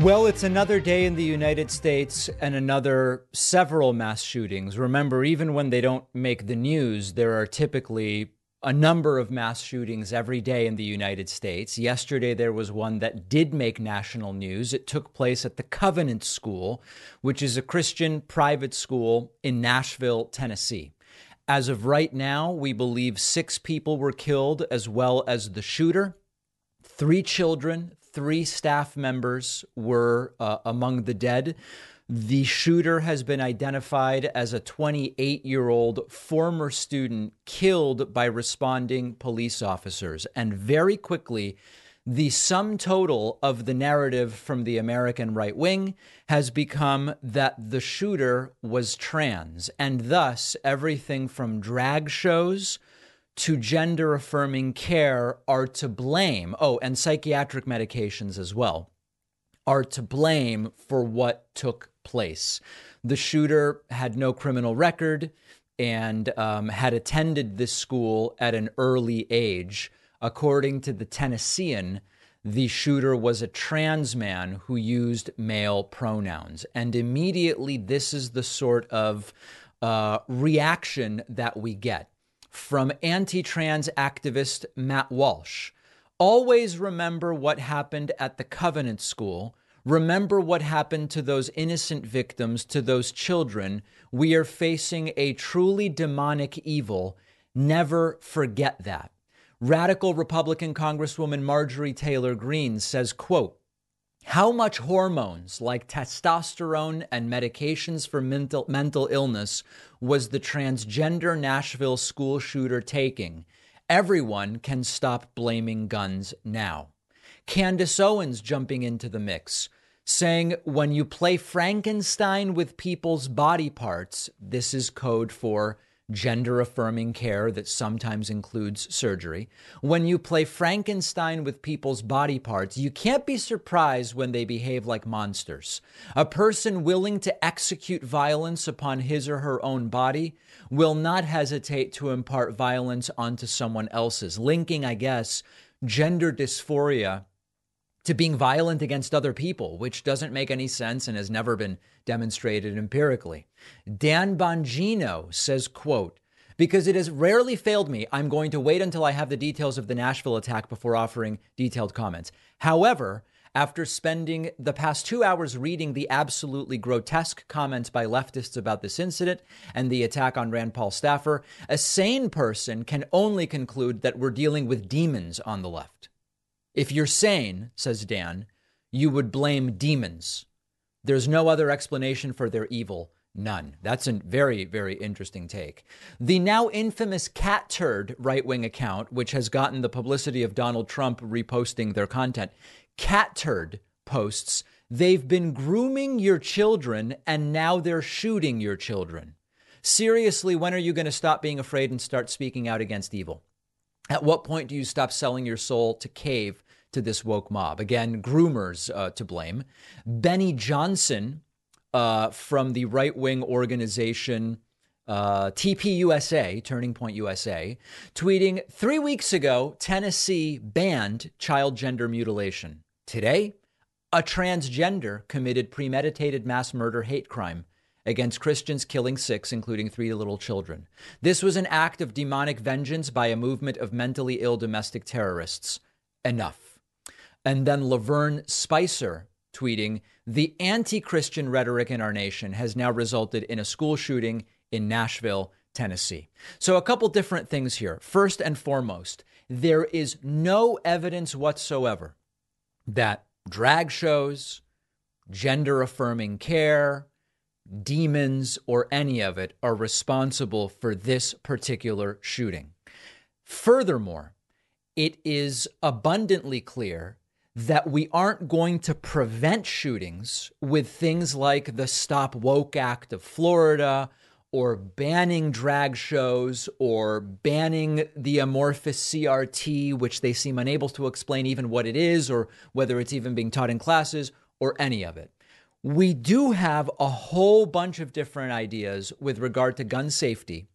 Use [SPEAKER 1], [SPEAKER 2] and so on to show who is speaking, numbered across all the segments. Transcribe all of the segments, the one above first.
[SPEAKER 1] Well, it's another day in the United States and another several mass shootings. Remember, even when they don't make the news, there are typically a number of mass shootings every day in the United States. Yesterday, there was one that did make national news. It took place at the Covenant School, which is a Christian private school in Nashville, Tennessee. As of right now, we believe six people were killed, as well as the shooter. Three children, Three staff members were uh, among the dead. The shooter has been identified as a 28 year old former student killed by responding police officers. And very quickly, the sum total of the narrative from the American right wing has become that the shooter was trans, and thus everything from drag shows to gender affirming care are to blame. Oh, and psychiatric medications as well are to blame for what took place. The shooter had no criminal record and um, had attended this school at an early age. According to the Tennessean, the shooter was a trans man who used male pronouns. And immediately, this is the sort of uh, reaction that we get from anti trans activist Matt Walsh. Always remember what happened at the Covenant School. Remember what happened to those innocent victims, to those children. We are facing a truly demonic evil. Never forget that. Radical Republican Congresswoman Marjorie Taylor Greene says, quote, how much hormones like testosterone and medications for mental, mental illness was the transgender Nashville school shooter taking? Everyone can stop blaming guns now. Candace Owens jumping into the mix, saying, when you play Frankenstein with people's body parts, this is code for gender affirming care that sometimes includes surgery. When you play Frankenstein with people's body parts, you can't be surprised when they behave like monsters. A person willing to execute violence upon his or her own body will not hesitate to impart violence onto someone else's, linking, I guess, gender dysphoria to being violent against other people, which doesn't make any sense and has never been demonstrated empirically. Dan Bongino says, quote, because it has rarely failed me, I'm going to wait until I have the details of the Nashville attack before offering detailed comments. However, after spending the past two hours reading the absolutely grotesque comments by leftists about this incident and the attack on Rand Paul staffer, a sane person can only conclude that we're dealing with demons on the left. If you're sane, says Dan, you would blame demons. There's no other explanation for their evil. None. That's a very, very interesting take. The now infamous cat turd right wing account, which has gotten the publicity of Donald Trump reposting their content, cat turd posts, they've been grooming your children and now they're shooting your children. Seriously, when are you going to stop being afraid and start speaking out against evil? At what point do you stop selling your soul to cave to this woke mob? Again, groomers uh, to blame. Benny Johnson uh, from the right wing organization uh, TPUSA, Turning Point USA, tweeting three weeks ago, Tennessee banned child gender mutilation. Today, a transgender committed premeditated mass murder hate crime against Christians, killing six, including three little children. This was an act of demonic vengeance by a movement of mentally ill domestic terrorists. Enough. And then Lavern Spicer tweeting The anti Christian rhetoric in our nation has now resulted in a school shooting in Nashville, Tennessee. So, a couple different things here. First and foremost, there is no evidence whatsoever that drag shows, gender affirming care, demons, or any of it are responsible for this particular shooting. Furthermore, it is abundantly clear that we aren't going to prevent shootings with things like the Stop Woke Act of Florida or banning drag shows or banning the amorphous CRT, which they seem unable to explain even what it is or whether it's even being taught in classes or any of it we do have a whole bunch of different ideas with regard to gun safety,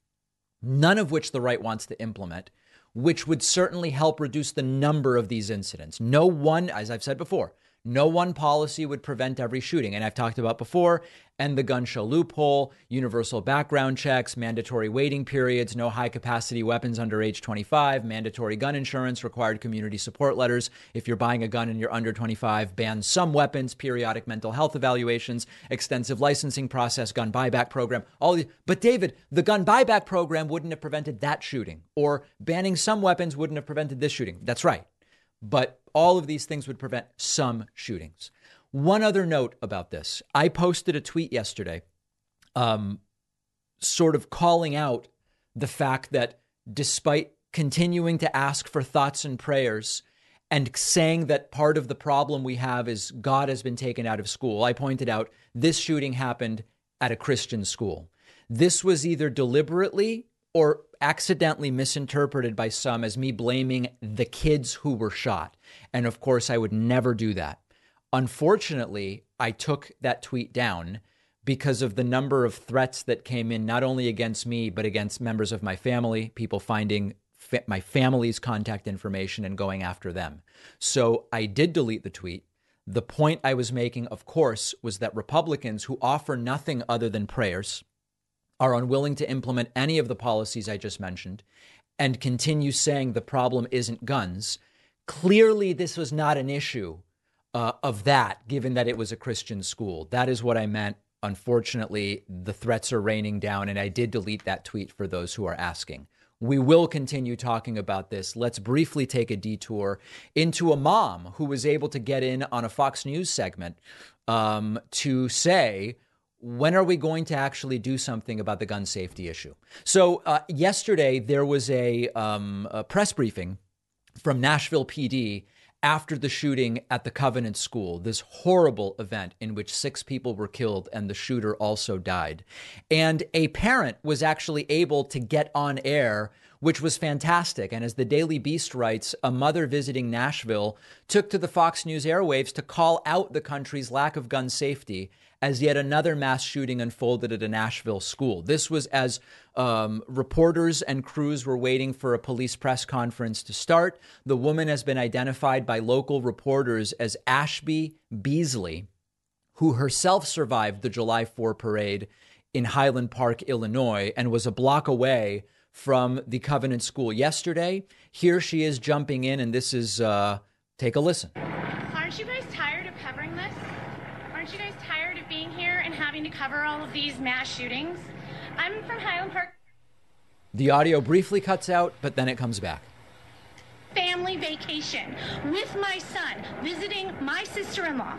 [SPEAKER 1] none of which the right wants to implement, which would certainly help reduce the number of these incidents. No one, as I've said before, No one policy would prevent every shooting. And I've talked about before end the gun show loophole, universal background checks, mandatory waiting periods, no high capacity weapons under age 25, mandatory gun insurance, required community support letters. If you're buying a gun and you're under 25, ban some weapons, periodic mental health evaluations, extensive licensing process, gun buyback program. All these. But David, the gun buyback program wouldn't have prevented that shooting, or banning some weapons wouldn't have prevented this shooting. That's right. But all of these things would prevent some shootings. One other note about this I posted a tweet yesterday, um, sort of calling out the fact that despite continuing to ask for thoughts and prayers and saying that part of the problem we have is God has been taken out of school, I pointed out this shooting happened at a Christian school. This was either deliberately or accidentally misinterpreted by some as me blaming the kids who were shot. And of course, I would never do that. Unfortunately, I took that tweet down because of the number of threats that came in, not only against me, but against members of my family, people finding fa- my family's contact information and going after them. So I did delete the tweet. The point I was making, of course, was that Republicans who offer nothing other than prayers are unwilling to implement any of the policies I just mentioned and continue saying the problem isn't guns. Clearly, this was not an issue uh, of that, given that it was a Christian school. That is what I meant. Unfortunately, the threats are raining down, and I did delete that tweet for those who are asking. We will continue talking about this. Let's briefly take a detour into a mom who was able to get in on a Fox News segment um, to say, when are we going to actually do something about the gun safety issue? So, uh, yesterday there was a, um, a press briefing from Nashville PD after the shooting at the Covenant School, this horrible event in which six people were killed and the shooter also died. And a parent was actually able to get on air which was fantastic. And as the Daily Beast writes, a mother visiting Nashville took to the Fox News airwaves to call out the country's lack of gun safety as yet another mass shooting unfolded at a Nashville school. This was as um, reporters and crews were waiting for a police press conference to start. The woman has been identified by local reporters as Ashby Beasley, who herself survived the July 4 parade in Highland Park, Illinois, and was a block away from the Covenant School yesterday. Here she is jumping in, and this is uh, take a listen.
[SPEAKER 2] Aren't you guys tired of covering this? Aren't you guys tired of being here and having to cover all of these mass shootings? I'm from Highland Park.
[SPEAKER 1] The audio briefly cuts out, but then it comes back
[SPEAKER 2] family vacation with my son, visiting my sister in law.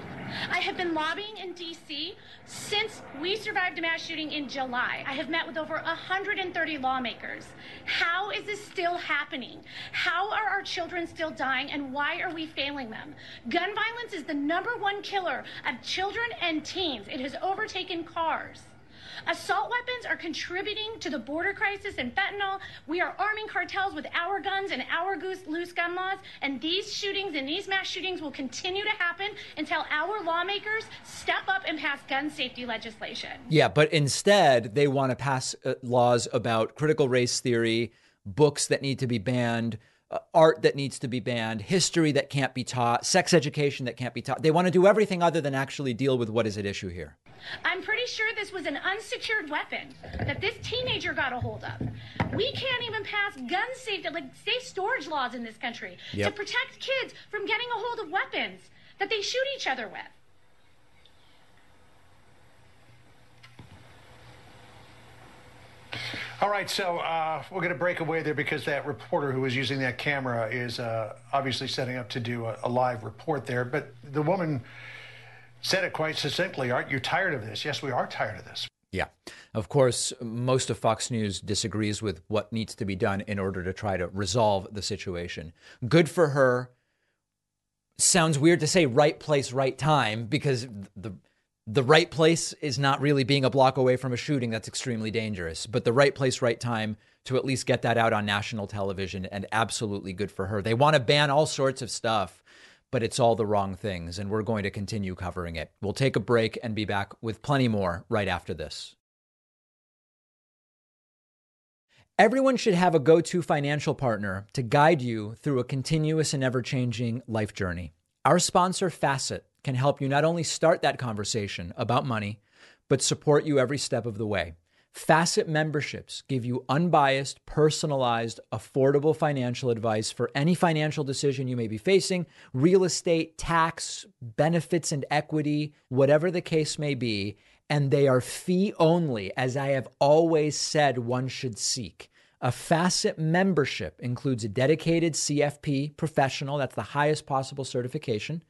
[SPEAKER 2] I have been lobbying in D.C. since we survived a mass shooting in July. I have met with over 130 lawmakers. How is this still happening? How are our children still dying, and why are we failing them? Gun violence is the number one killer of children and teens. It has overtaken cars. Assault weapons are contributing to the border crisis and fentanyl. We are arming cartels with our guns and our loose gun laws. And these shootings and these mass shootings will continue to happen until our lawmakers step up and pass gun safety legislation.
[SPEAKER 1] Yeah, but instead, they want to pass uh, laws about critical race theory, books that need to be banned. Uh, art that needs to be banned, history that can't be taught, sex education that can't be taught. They want to do everything other than actually deal with what is at issue here.
[SPEAKER 2] I'm pretty sure this was an unsecured weapon that this teenager got a hold of. We can't even pass gun safety, like safe storage laws in this country yep. to protect kids from getting a hold of weapons that they shoot each other with.
[SPEAKER 3] All right, so uh, we're going to break away there because that reporter who was using that camera is uh, obviously setting up to do a, a live report there. But the woman said it quite succinctly. Aren't you tired of this? Yes, we are tired of this.
[SPEAKER 1] Yeah. Of course, most of Fox News disagrees with what needs to be done in order to try to resolve the situation. Good for her. Sounds weird to say right place, right time because the the right place is not really being a block away from a shooting that's extremely dangerous, but the right place, right time to at least get that out on national television and absolutely good for her. They want to ban all sorts of stuff but it's all the wrong things, and we're going to continue covering it. We'll take a break and be back with plenty more right after this. Everyone should have a go to financial partner to guide you through a continuous and ever changing life journey. Our sponsor, Facet can help you not only start that conversation about money, but support you every step of the way. Facet memberships give you unbiased, personalized, affordable financial advice for any financial decision you may be facing real estate, tax, benefits, and equity, whatever the case may be. And they are fee only, as I have always said one should seek. A Facet membership includes a dedicated CFP professional, that's the highest possible certification,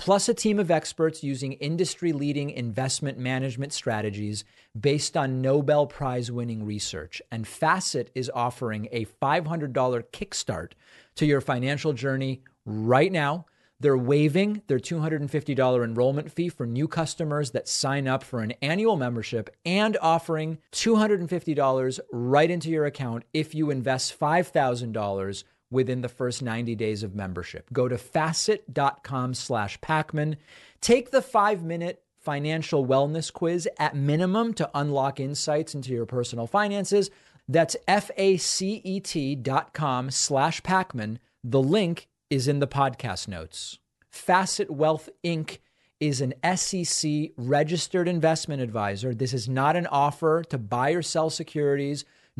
[SPEAKER 1] plus a team of experts using industry leading investment management strategies based on Nobel Prize winning research. And Facet is offering a $500 kickstart to your financial journey right now. They're waiving their $250 enrollment fee for new customers that sign up for an annual membership and offering $250 right into your account if you invest $5,000 within the first 90 days of membership. Go to facet.com slash Pakman. Take the five minute financial wellness quiz at minimum to unlock insights into your personal finances. That's F-A-C-E-T dot slash Pakman. The link is in the podcast notes. Facet Wealth Inc. is an SEC registered investment advisor. This is not an offer to buy or sell securities,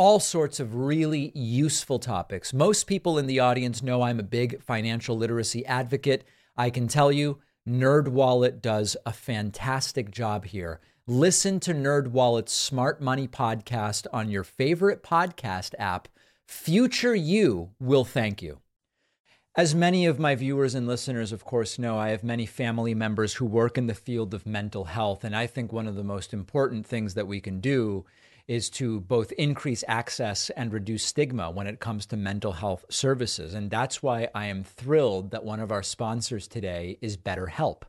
[SPEAKER 1] All sorts of really useful topics. Most people in the audience know I'm a big financial literacy advocate. I can tell you, NerdWallet does a fantastic job here. Listen to NerdWallet's Smart Money podcast on your favorite podcast app. Future you will thank you. As many of my viewers and listeners, of course, know, I have many family members who work in the field of mental health. And I think one of the most important things that we can do is to both increase access and reduce stigma when it comes to mental health services. And that's why I am thrilled that one of our sponsors today is BetterHelp.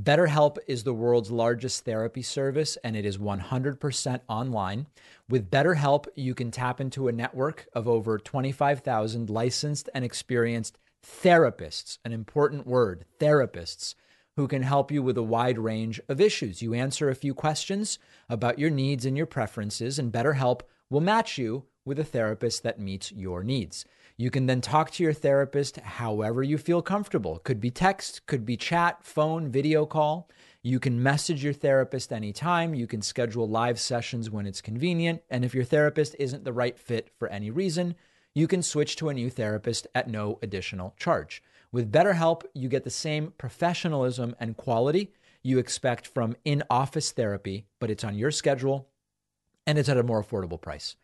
[SPEAKER 1] BetterHelp is the world's largest therapy service and it is 100% online. With BetterHelp, you can tap into a network of over 25,000 licensed and experienced therapists, an important word, therapists, who can help you with a wide range of issues. You answer a few questions about your needs and your preferences, and BetterHelp will match you with a therapist that meets your needs. You can then talk to your therapist however you feel comfortable. Could be text, could be chat, phone, video call. You can message your therapist anytime. You can schedule live sessions when it's convenient. And if your therapist isn't the right fit for any reason, you can switch to a new therapist at no additional charge. With BetterHelp, you get the same professionalism and quality you expect from in office therapy, but it's on your schedule and it's at a more affordable price.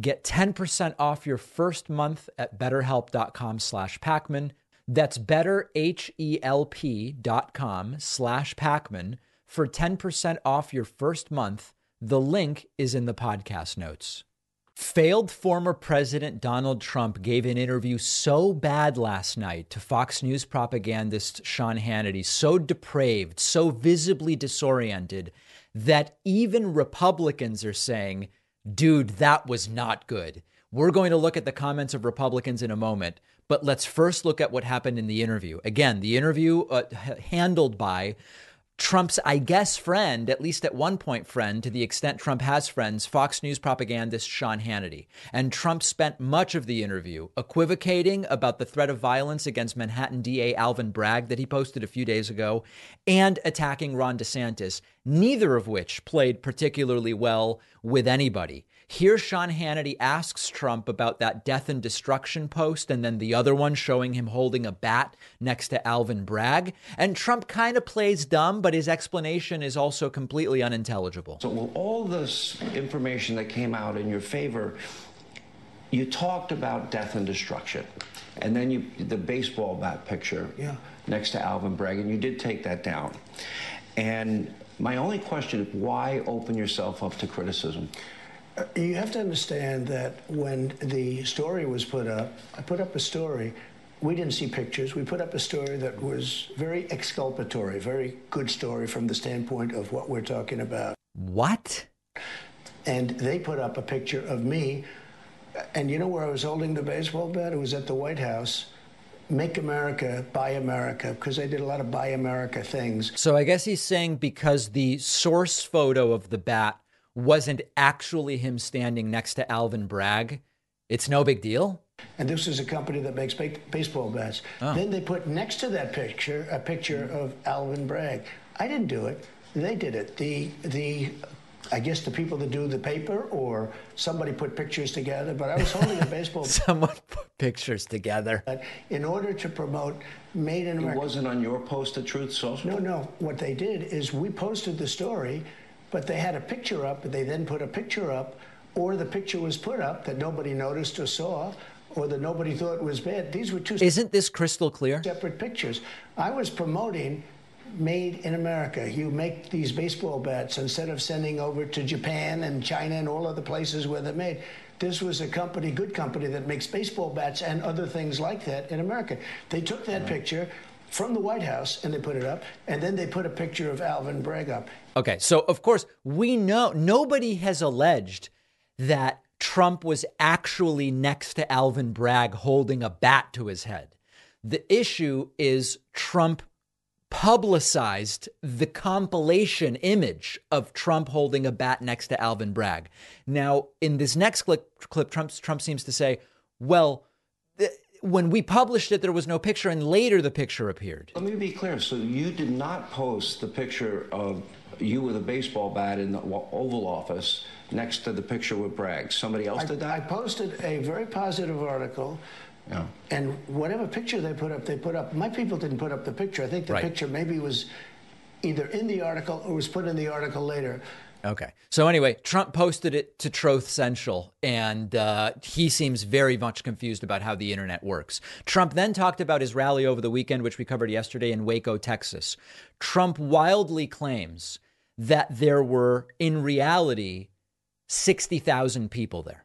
[SPEAKER 1] Get 10% off your first month at betterhelp.com slash Pakman. That's betterhelp.com slash Pakman for 10% off your first month. The link is in the podcast notes. Failed former President Donald Trump gave an interview so bad last night to Fox News propagandist Sean Hannity, so depraved, so visibly disoriented, that even Republicans are saying, dude, that was not good. We're going to look at the comments of Republicans in a moment, but let's first look at what happened in the interview. Again, the interview uh, handled by Trump's, I guess, friend, at least at one point, friend, to the extent Trump has friends, Fox News propagandist Sean Hannity. And Trump spent much of the interview equivocating about the threat of violence against Manhattan DA Alvin Bragg that he posted a few days ago and attacking Ron DeSantis, neither of which played particularly well with anybody. Here, Sean Hannity asks Trump about that death and destruction post, and then the other one showing him holding a bat next to Alvin Bragg. And Trump kind of plays dumb, but his explanation is also completely unintelligible.
[SPEAKER 4] So, well, all this information that came out in your favor, you talked about death and destruction. And then you, the baseball bat picture yeah. next to Alvin Bragg, and you did take that down. And my only question is why open yourself up to criticism?
[SPEAKER 5] You have to understand that when the story was put up, I put up a story we didn't see pictures. We put up a story that was very exculpatory, very good story from the standpoint of what we're talking about.
[SPEAKER 1] What?
[SPEAKER 5] And they put up a picture of me. And you know where I was holding the baseball bat? It was at the White House. Make America, Buy America, because I did a lot of Buy America things.
[SPEAKER 1] So I guess he's saying because the source photo of the bat wasn't actually him standing next to Alvin Bragg, it's no big deal?
[SPEAKER 5] And this is a company that makes baseball bats. Oh. Then they put next to that picture a picture of Alvin Bragg. I didn't do it. They did it. The the I guess the people that do the paper or somebody put pictures together, but I was holding a baseball.
[SPEAKER 1] Someone put pictures together.
[SPEAKER 5] In order to promote Made in America.
[SPEAKER 4] It wasn't on your post at Truth Social?
[SPEAKER 5] No, no. What they did is we posted the story, but they had a picture up, they then put a picture up, or the picture was put up that nobody noticed or saw, or that nobody thought was bad. These were two.
[SPEAKER 1] Isn't this crystal clear?
[SPEAKER 5] Separate pictures. I was promoting made in America. You make these baseball bats instead of sending over to Japan and China and all other places where they're made. This was a company, good company, that makes baseball bats and other things like that in America. They took that picture from the White House and they put it up, and then they put a picture of Alvin Bragg up.
[SPEAKER 1] Okay, so of course, we know nobody has alleged that Trump was actually next to Alvin Bragg holding a bat to his head. The issue is Trump publicized the compilation image of Trump holding a bat next to Alvin Bragg. Now, in this next clip, clip Trump, Trump seems to say, well, when we published it, there was no picture, and later the picture appeared.
[SPEAKER 4] Let me be clear. So you did not post the picture of you with a baseball bat in the Oval Office next to the picture with Bragg. Somebody else
[SPEAKER 5] I,
[SPEAKER 4] did that?
[SPEAKER 5] I posted a very positive article. Yeah. And whatever picture they put up, they put up. My people didn't put up the picture. I think the right. picture maybe was either in the article or was put in the article later.
[SPEAKER 1] Okay. So anyway, Trump posted it to Truth Social, and uh, he seems very much confused about how the internet works. Trump then talked about his rally over the weekend, which we covered yesterday in Waco, Texas. Trump wildly claims that there were, in reality, 60,000 people there.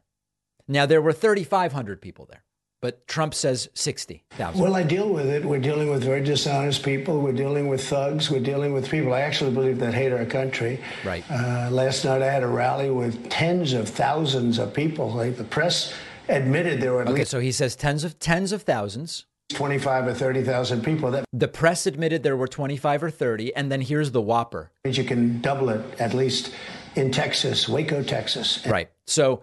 [SPEAKER 1] Now, there were 3,500 people there, but Trump says 60,000.
[SPEAKER 5] Well, I deal with it. We're dealing with very dishonest people. We're dealing with thugs. We're dealing with people I actually believe that hate our country.
[SPEAKER 1] Right.
[SPEAKER 5] Uh, last night I had a rally with tens of thousands of people. Like the press admitted there were
[SPEAKER 1] okay, so he says tens of tens of thousands.
[SPEAKER 5] 25 or 30,000 people. That
[SPEAKER 1] the press admitted there were 25 or 30, and then here's the whopper.
[SPEAKER 5] You can double it at least in Texas, Waco, Texas.
[SPEAKER 1] Right. So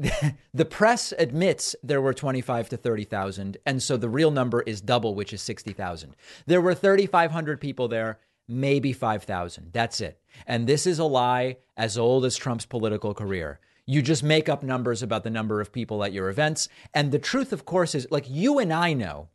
[SPEAKER 1] the press admits there were 25 to 30,000 and so the real number is double which is 60,000. There were 3500 people there, maybe 5,000. That's it. And this is a lie as old as Trump's political career. You just make up numbers about the number of people at your events and the truth of course is like you and I know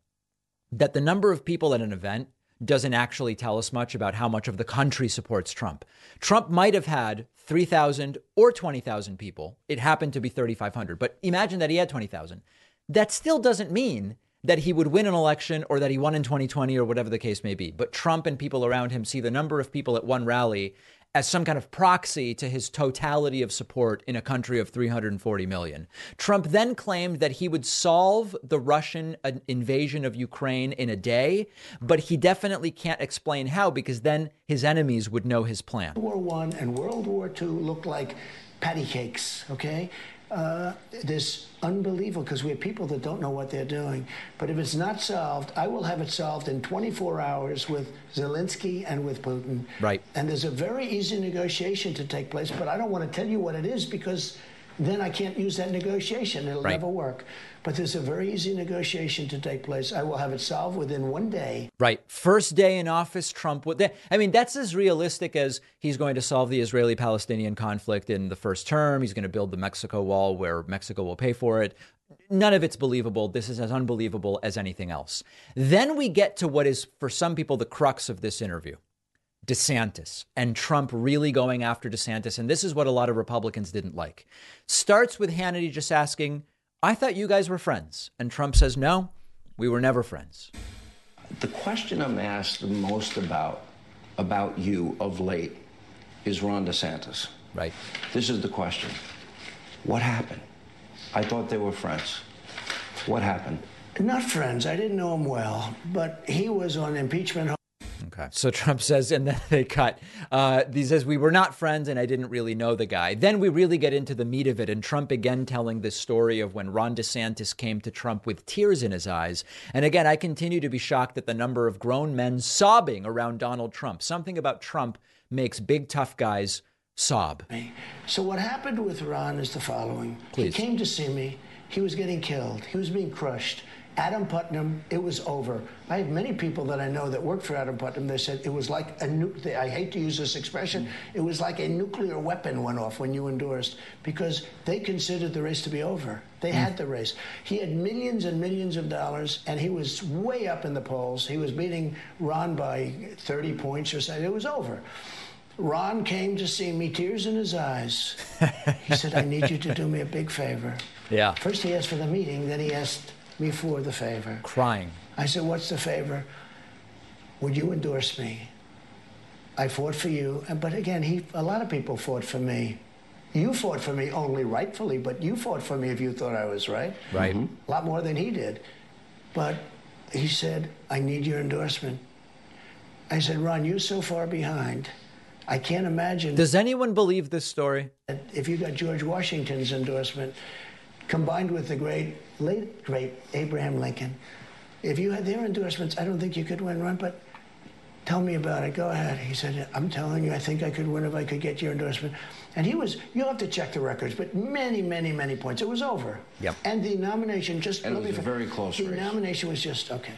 [SPEAKER 1] that the number of people at an event doesn't actually tell us much about how much of the country supports Trump. Trump might have had 3,000 or 20,000 people. It happened to be 3,500, but imagine that he had 20,000. That still doesn't mean that he would win an election or that he won in 2020 or whatever the case may be. But Trump and people around him see the number of people at one rally as some kind of proxy to his totality of support in a country of 340 million. Trump then claimed that he would solve the Russian uh, invasion of Ukraine in a day, but he definitely can't explain how because then his enemies would know his plan.
[SPEAKER 5] World War One and World War Two looked like patty cakes, okay? Uh, this unbelievable because we have people that don't know what they're doing. But if it's not solved, I will have it solved in 24 hours with Zelensky and with Putin.
[SPEAKER 1] Right.
[SPEAKER 5] And there's a very easy negotiation to take place, but I don't want to tell you what it is because then I can't use that negotiation. It'll right. never work. But there's a very easy negotiation to take place. I will have it solved within one day.
[SPEAKER 1] Right. First day in office, Trump would. I mean, that's as realistic as he's going to solve the Israeli Palestinian conflict in the first term. He's going to build the Mexico wall where Mexico will pay for it. None of it's believable. This is as unbelievable as anything else. Then we get to what is, for some people, the crux of this interview. DeSantis and Trump really going after DeSantis. And this is what a lot of Republicans didn't like. Starts with Hannity just asking, I thought you guys were friends. And Trump says, no, we were never friends.
[SPEAKER 4] The question I'm asked the most about about you of late is Ron DeSantis.
[SPEAKER 1] Right.
[SPEAKER 4] This is the question. What happened? I thought they were friends. What happened?
[SPEAKER 5] Not friends. I didn't know him well, but he was on impeachment.
[SPEAKER 1] Okay. So Trump says, and then they cut. Uh, he says, We were not friends and I didn't really know the guy. Then we really get into the meat of it. And Trump again telling this story of when Ron DeSantis came to Trump with tears in his eyes. And again, I continue to be shocked at the number of grown men sobbing around Donald Trump. Something about Trump makes big, tough guys sob.
[SPEAKER 5] So what happened with Ron is the following
[SPEAKER 1] Please.
[SPEAKER 5] He came to see me. He was getting killed, he was being crushed. Adam Putnam, it was over. I have many people that I know that worked for Adam Putnam. They said it was like a nuclear. I hate to use this expression. It was like a nuclear weapon went off when you endorsed because they considered the race to be over. They had the race. He had millions and millions of dollars, and he was way up in the polls. He was beating Ron by 30 points or something. It was over. Ron came to see me, tears in his eyes. He said, I need you to do me a big favor.
[SPEAKER 1] Yeah.
[SPEAKER 5] First, he asked for the meeting, then he asked me for the favor.
[SPEAKER 1] Crying.
[SPEAKER 5] I said, What's the favor? Would you endorse me? I fought for you. But again, he, a lot of people fought for me. You fought for me only rightfully, but you fought for me if you thought I was right.
[SPEAKER 1] Right. Mm-hmm.
[SPEAKER 5] A lot more than he did. But he said, I need your endorsement. I said, Ron, you're so far behind. I can't imagine
[SPEAKER 1] Does anyone believe this story?
[SPEAKER 5] if you got George Washington's endorsement combined with the great, late great Abraham Lincoln, if you had their endorsements, I don't think you could win, Ron. But tell me about it. Go ahead. He said, I'm telling you, I think I could win if I could get your endorsement. And he was, you'll have to check the records, but many, many, many points. It was over.
[SPEAKER 1] Yep.
[SPEAKER 5] And the nomination just.
[SPEAKER 4] And it was a very close
[SPEAKER 5] The
[SPEAKER 4] race.
[SPEAKER 5] nomination was just, okay.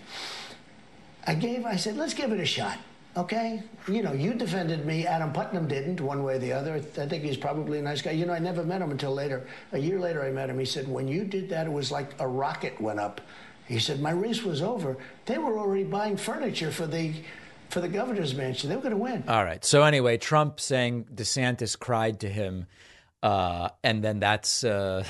[SPEAKER 5] I gave, I said, let's give it a shot. Okay? You know, you defended me. Adam Putnam didn't, one way or the other. I think he's probably a nice guy. You know, I never met him until later. A year later, I met him. He said, when you did that, it was like a rocket went up. He said, my race was over. They were already buying furniture for the, for the governor's mansion. They were going to win.
[SPEAKER 1] All right. So anyway, Trump saying DeSantis cried to him, uh, and then that's uh,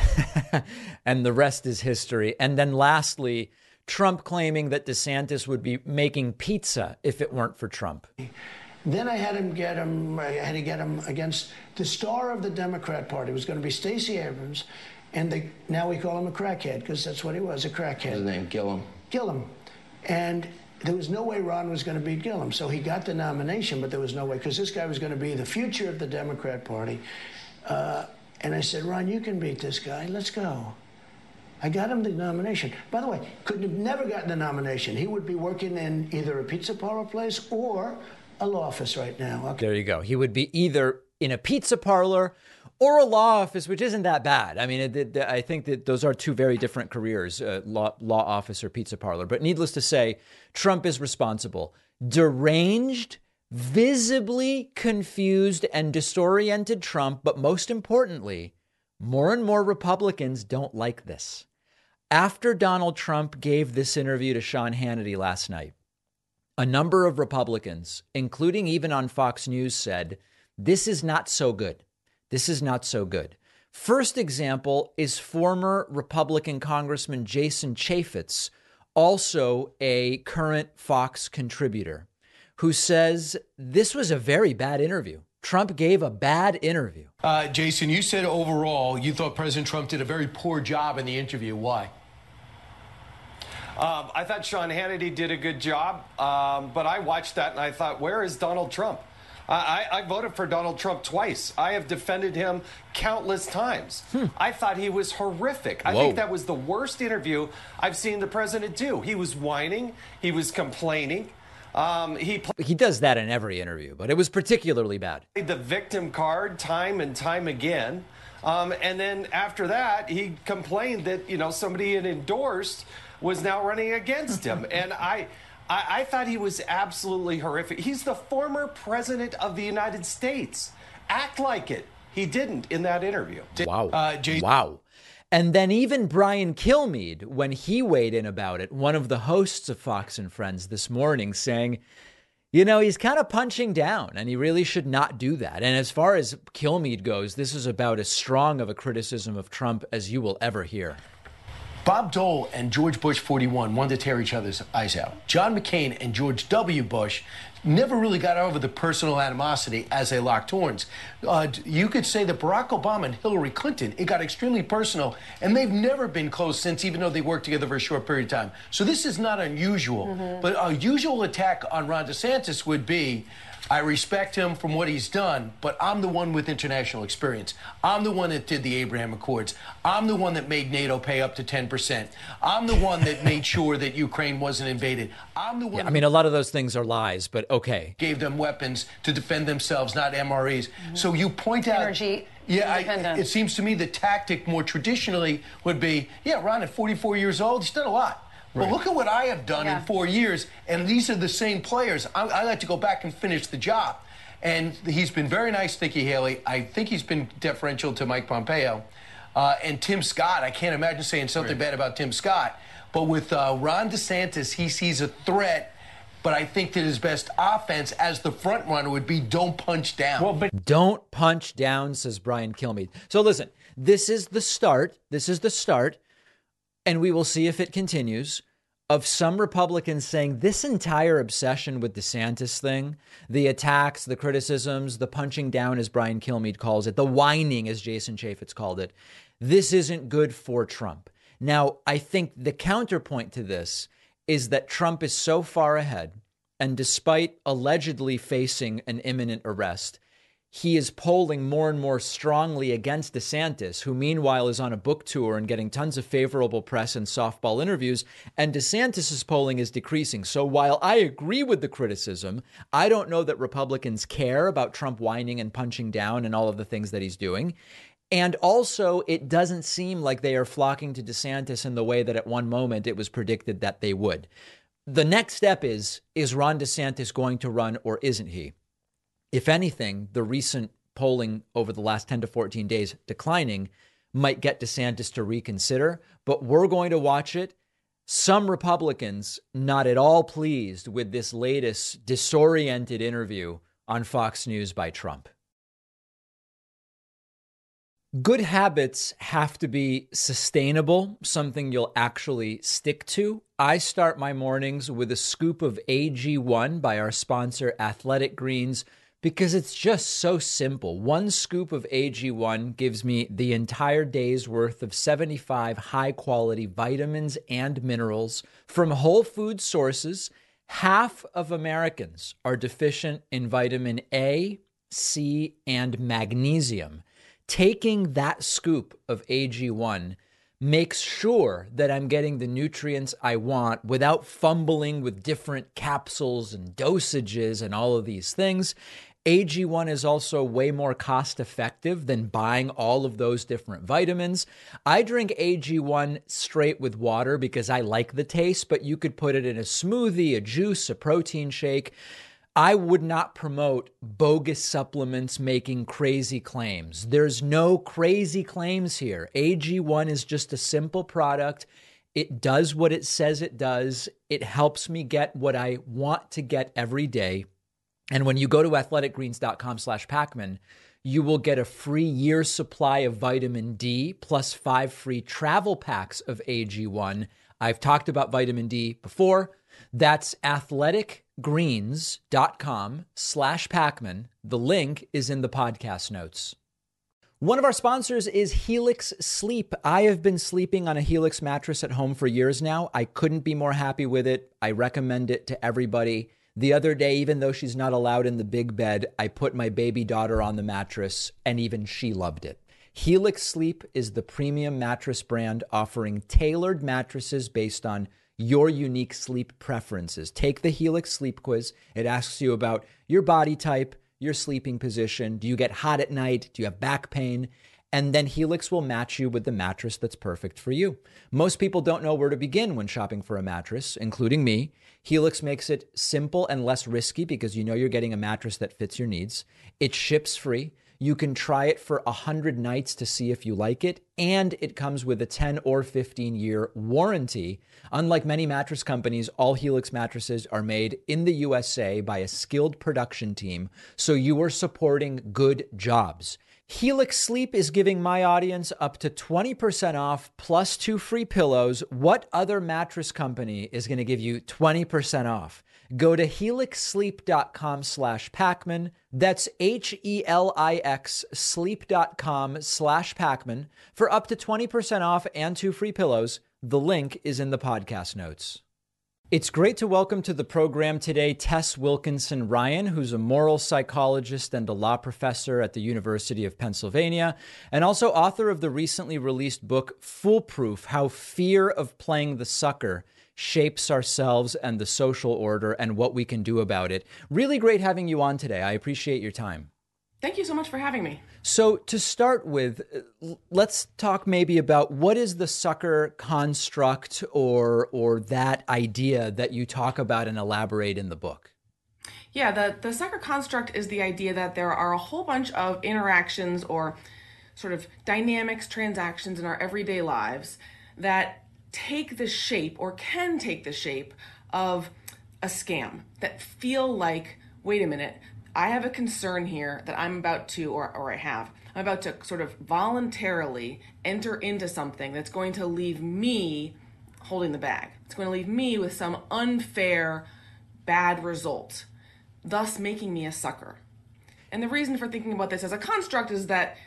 [SPEAKER 1] and the rest is history. And then lastly, Trump claiming that DeSantis would be making pizza if it weren't for Trump.
[SPEAKER 5] Then I had him get him. I had to get him against the star of the Democrat Party. It was going to be Stacey Abrams, and the, now we call him a crackhead because that's what he was, a crackhead.
[SPEAKER 4] His name, Gillum.
[SPEAKER 5] Gillum. And there was no way Ron was going to beat Gillum. So he got the nomination, but there was no way because this guy was going to be the future of the Democrat Party. Uh, and I said, Ron, you can beat this guy. Let's go. I got him the nomination. By the way, could have never gotten the nomination. He would be working in either a pizza parlor place or a law office right now. Okay.
[SPEAKER 1] There you go. He would be either in a pizza parlor or a law office, which isn't that bad. I mean, it, it, I think that those are two very different careers uh, law, law office or pizza parlor. But needless to say, Trump is responsible. Deranged, visibly confused, and disoriented Trump, but most importantly, more and more Republicans don't like this. After Donald Trump gave this interview to Sean Hannity last night, a number of Republicans, including even on Fox News, said, This is not so good. This is not so good. First example is former Republican Congressman Jason Chaffetz, also a current Fox contributor, who says this was a very bad interview. Trump gave a bad interview.
[SPEAKER 6] Uh, Jason, you said overall you thought President Trump did a very poor job in the interview. Why?
[SPEAKER 7] Um, I thought Sean Hannity did a good job, um, but I watched that and I thought, where is Donald Trump? I, I, I voted for Donald Trump twice. I have defended him countless times. I thought he was horrific. I think that was the worst interview I've seen the president do. He was whining, he was complaining. Um, he
[SPEAKER 1] He does that in every interview, but it was particularly bad.
[SPEAKER 7] the victim card time and time again. Um, and then after that, he complained that you know somebody he had endorsed was now running against him, and I, I, I thought he was absolutely horrific. He's the former president of the United States. Act like it. He didn't in that interview.
[SPEAKER 1] Wow.
[SPEAKER 6] Uh, Jason-
[SPEAKER 1] wow. And then even Brian Kilmeade, when he weighed in about it, one of the hosts of Fox and Friends this morning saying, you know, he's kind of punching down and he really should not do that. And as far as Kilmeade goes, this is about as strong of a criticism of Trump as you will ever hear.
[SPEAKER 6] Bob Dole and George Bush 41 wanted to tear each other's eyes out. John McCain and George W. Bush never really got over the personal animosity as they locked horns. Uh, you could say that Barack Obama and Hillary Clinton, it got extremely personal, and they've never been close since, even though they worked together for a short period of time. So this is not unusual. Mm-hmm. But a usual attack on Ron DeSantis would be I respect him from what he's done, but I'm the one with international experience. I'm the one that did the Abraham Accords. I'm the one that made NATO pay up to 10%. I'm the one that made sure that Ukraine wasn't invaded. I'm the one.
[SPEAKER 1] Yeah, I mean, a lot of those things are lies, but okay.
[SPEAKER 6] Gave them weapons to defend themselves, not MREs. Mm-hmm. So you point out.
[SPEAKER 8] Energy.
[SPEAKER 6] Yeah, I, it seems to me the tactic more traditionally would be, yeah, Ron at 44 years old, he's done a lot. Right. Well, look at what I have done yeah. in four years, and these are the same players. I, I like to go back and finish the job. And he's been very nice, Nikki Haley. I think he's been deferential to Mike Pompeo. Uh, and Tim Scott, I can't imagine saying something right. bad about Tim Scott. But with uh, Ron DeSantis, he sees a threat. But I think that his best offense as the front runner would be don't punch down.
[SPEAKER 1] Well, but don't punch down, says Brian Kilmeade. So listen, this is the start. This is the start. And we will see if it continues of some Republicans saying this entire obsession with DeSantis thing, the attacks, the criticisms, the punching down, as Brian Kilmeade calls it, the whining, as Jason Chaffetz called it, this isn't good for Trump. Now, I think the counterpoint to this is that Trump is so far ahead, and despite allegedly facing an imminent arrest, he is polling more and more strongly against DeSantis, who meanwhile is on a book tour and getting tons of favorable press and softball interviews. And DeSantis's polling is decreasing. So while I agree with the criticism, I don't know that Republicans care about Trump whining and punching down and all of the things that he's doing. And also, it doesn't seem like they are flocking to DeSantis in the way that at one moment it was predicted that they would. The next step is is Ron DeSantis going to run or isn't he? If anything, the recent polling over the last 10 to 14 days declining might get DeSantis to reconsider, but we're going to watch it. Some Republicans not at all pleased with this latest disoriented interview on Fox News by Trump. Good habits have to be sustainable, something you'll actually stick to. I start my mornings with a scoop of AG1 by our sponsor, Athletic Greens because it's just so simple. One scoop of AG1 gives me the entire day's worth of 75 high quality vitamins and minerals from whole food sources. Half of Americans are deficient in vitamin A, C, and magnesium. Taking that scoop of AG1 makes sure that I'm getting the nutrients I want without fumbling with different capsules and dosages and all of these things. AG1 is also way more cost effective than buying all of those different vitamins. I drink AG1 straight with water because I like the taste, but you could put it in a smoothie, a juice, a protein shake. I would not promote bogus supplements making crazy claims. There's no crazy claims here. AG1 is just a simple product. It does what it says it does. It helps me get what I want to get every day. And when you go to athleticgreens.com slash Pakman, you will get a free year supply of vitamin D plus five free travel packs of AG1. I've talked about vitamin D before. That's athleticgreens.com slash Pakman The link is in the podcast notes. One of our sponsors is Helix Sleep. I have been sleeping on a Helix mattress at home for years now. I couldn't be more happy with it. I recommend it to everybody. The other day, even though she's not allowed in the big bed, I put my baby daughter on the mattress and even she loved it. Helix Sleep is the premium mattress brand offering tailored mattresses based on your unique sleep preferences. Take the Helix Sleep Quiz. It asks you about your body type, your sleeping position. Do you get hot at night? Do you have back pain? And then Helix will match you with the mattress that's perfect for you. Most people don't know where to begin when shopping for a mattress, including me. Helix makes it simple and less risky because you know you're getting a mattress that fits your needs. It ships free. You can try it for 100 nights to see if you like it, and it comes with a 10 or 15 year warranty. Unlike many mattress companies, all Helix mattresses are made in the USA by a skilled production team, so you are supporting good jobs. Helix Sleep is giving my audience up to 20% off plus two free pillows. What other mattress company is going to give you 20% off? Go to helixsleep.com slash Pakman. That's H-E-L-I-X sleep.com slash Pakman for up to 20% off and two free pillows. The link is in the podcast notes. It's great to welcome to the program today Tess Wilkinson Ryan, who's a moral psychologist and a law professor at the University of Pennsylvania, and also author of the recently released book Foolproof How Fear of Playing the Sucker Shapes Ourselves and the Social Order and What We Can Do About It. Really great having you on today. I appreciate your time.
[SPEAKER 8] Thank you so much for having me.
[SPEAKER 1] So, to start with, let's talk maybe about what is the sucker construct or or that idea that you talk about and elaborate in the book.
[SPEAKER 8] Yeah, the the sucker construct is the idea that there are a whole bunch of interactions or sort of dynamics, transactions in our everyday lives that take the shape or can take the shape of a scam that feel like, wait a minute, I have a concern here that I'm about to, or, or I have, I'm about to sort of voluntarily enter into something that's going to leave me holding the bag. It's going to leave me with some unfair, bad result, thus making me a sucker. And the reason for thinking about this as a construct is that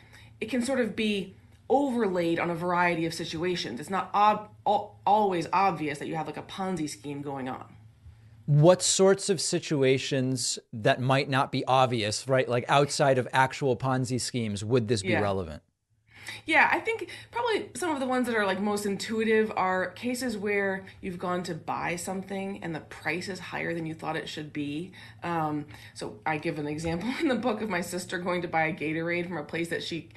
[SPEAKER 8] it can sort of be overlaid on a variety of situations. It's not ob- always obvious that you have like a Ponzi scheme going on
[SPEAKER 1] what sorts of situations that might not be obvious, right? Like outside of actual Ponzi schemes, would this be
[SPEAKER 8] yeah.
[SPEAKER 1] relevant?
[SPEAKER 8] Yeah, I think probably some of the ones that are like most intuitive are cases where you've gone to buy something and the price is higher than you thought it should be. Um, so I give an example in the book of my sister going to buy a Gatorade from a place that she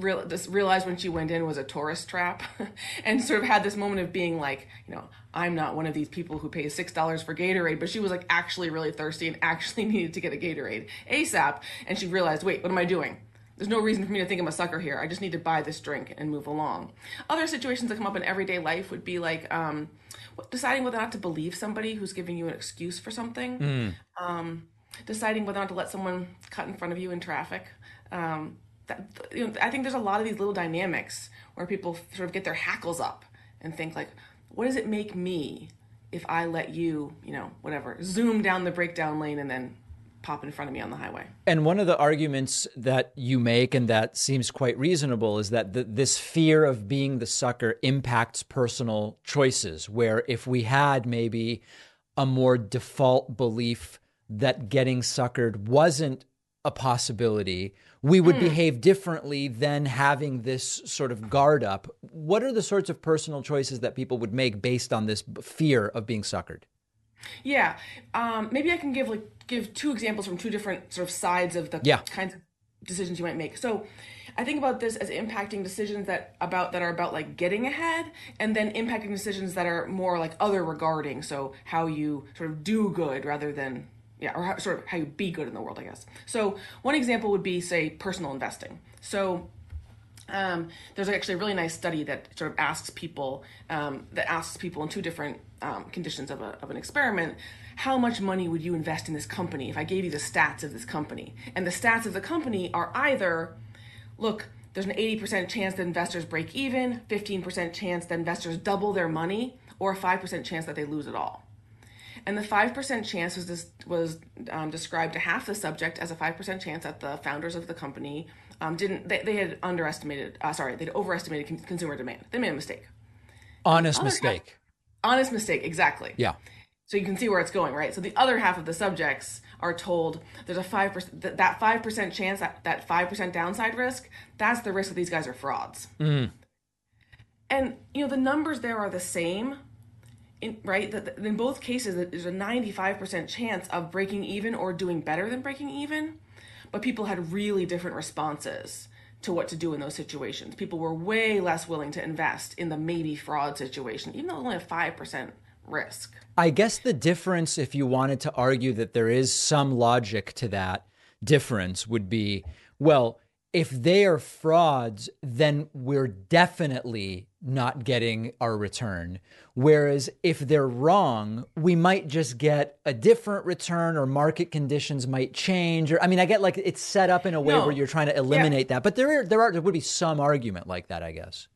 [SPEAKER 8] real, just realized when she went in was a tourist trap and sort of had this moment of being like, you know, I'm not one of these people who pays $6 for Gatorade, but she was like actually really thirsty and actually needed to get a Gatorade ASAP. And she realized, wait, what am I doing? There's no reason for me to think I'm a sucker here. I just need to buy this drink and move along. Other situations that come up in everyday life would be like um, deciding whether or not to believe somebody who's giving you an excuse for something, mm. um, deciding whether or not to let someone cut in front of you in traffic. Um, that, you know, I think there's a lot of these little dynamics where people sort of get their hackles up and think like, what does it make me if I let you, you know, whatever, zoom down the breakdown lane and then pop in front of me on the highway.
[SPEAKER 1] And one of the arguments that you make, and that seems quite reasonable, is that the, this fear of being the sucker impacts personal choices. Where if we had maybe a more default belief that getting suckered wasn't a possibility, we would mm. behave differently than having this sort of guard up. What are the sorts of personal choices that people would make based on this fear of being suckered?
[SPEAKER 8] Yeah, um, maybe I can give like give two examples from two different sort of sides of the yeah. kinds of decisions you might make. So, I think about this as impacting decisions that about that are about like getting ahead, and then impacting decisions that are more like other regarding. So how you sort of do good rather than yeah, or how, sort of how you be good in the world, I guess. So one example would be, say, personal investing. So um, there's actually a really nice study that sort of asks people um, that asks people in two different um, conditions of, a, of an experiment how much money would you invest in this company if i gave you the stats of this company and the stats of the company are either look there's an 80% chance that investors break even 15% chance that investors double their money or a 5% chance that they lose it all and the 5% chance was this, was um, described to half the subject as a 5% chance that the founders of the company um, didn't they, they had underestimated uh, sorry they'd overestimated con- consumer demand. They made a mistake.
[SPEAKER 1] Honest mistake
[SPEAKER 8] half, honest mistake exactly.
[SPEAKER 1] Yeah.
[SPEAKER 8] So you can see where it's going right? So the other half of the subjects are told there's a 5% that, that 5% chance that, that 5% downside risk that's the risk that these guys are frauds. Mm. and you know the numbers there are the same in, right that in both cases there's a 95% chance of breaking even or doing better than breaking even. But people had really different responses to what to do in those situations. People were way less willing to invest in the maybe fraud situation even though only a 5% risk.
[SPEAKER 1] I guess the difference if you wanted to argue that there is some logic to that difference would be well if they are frauds, then we're definitely not getting our return. Whereas if they're wrong, we might just get a different return or market conditions might change. Or I mean, I get like it's set up in a way
[SPEAKER 8] No.
[SPEAKER 1] where you're trying to eliminate that. But there are, there are there would be some argument like that, I guess.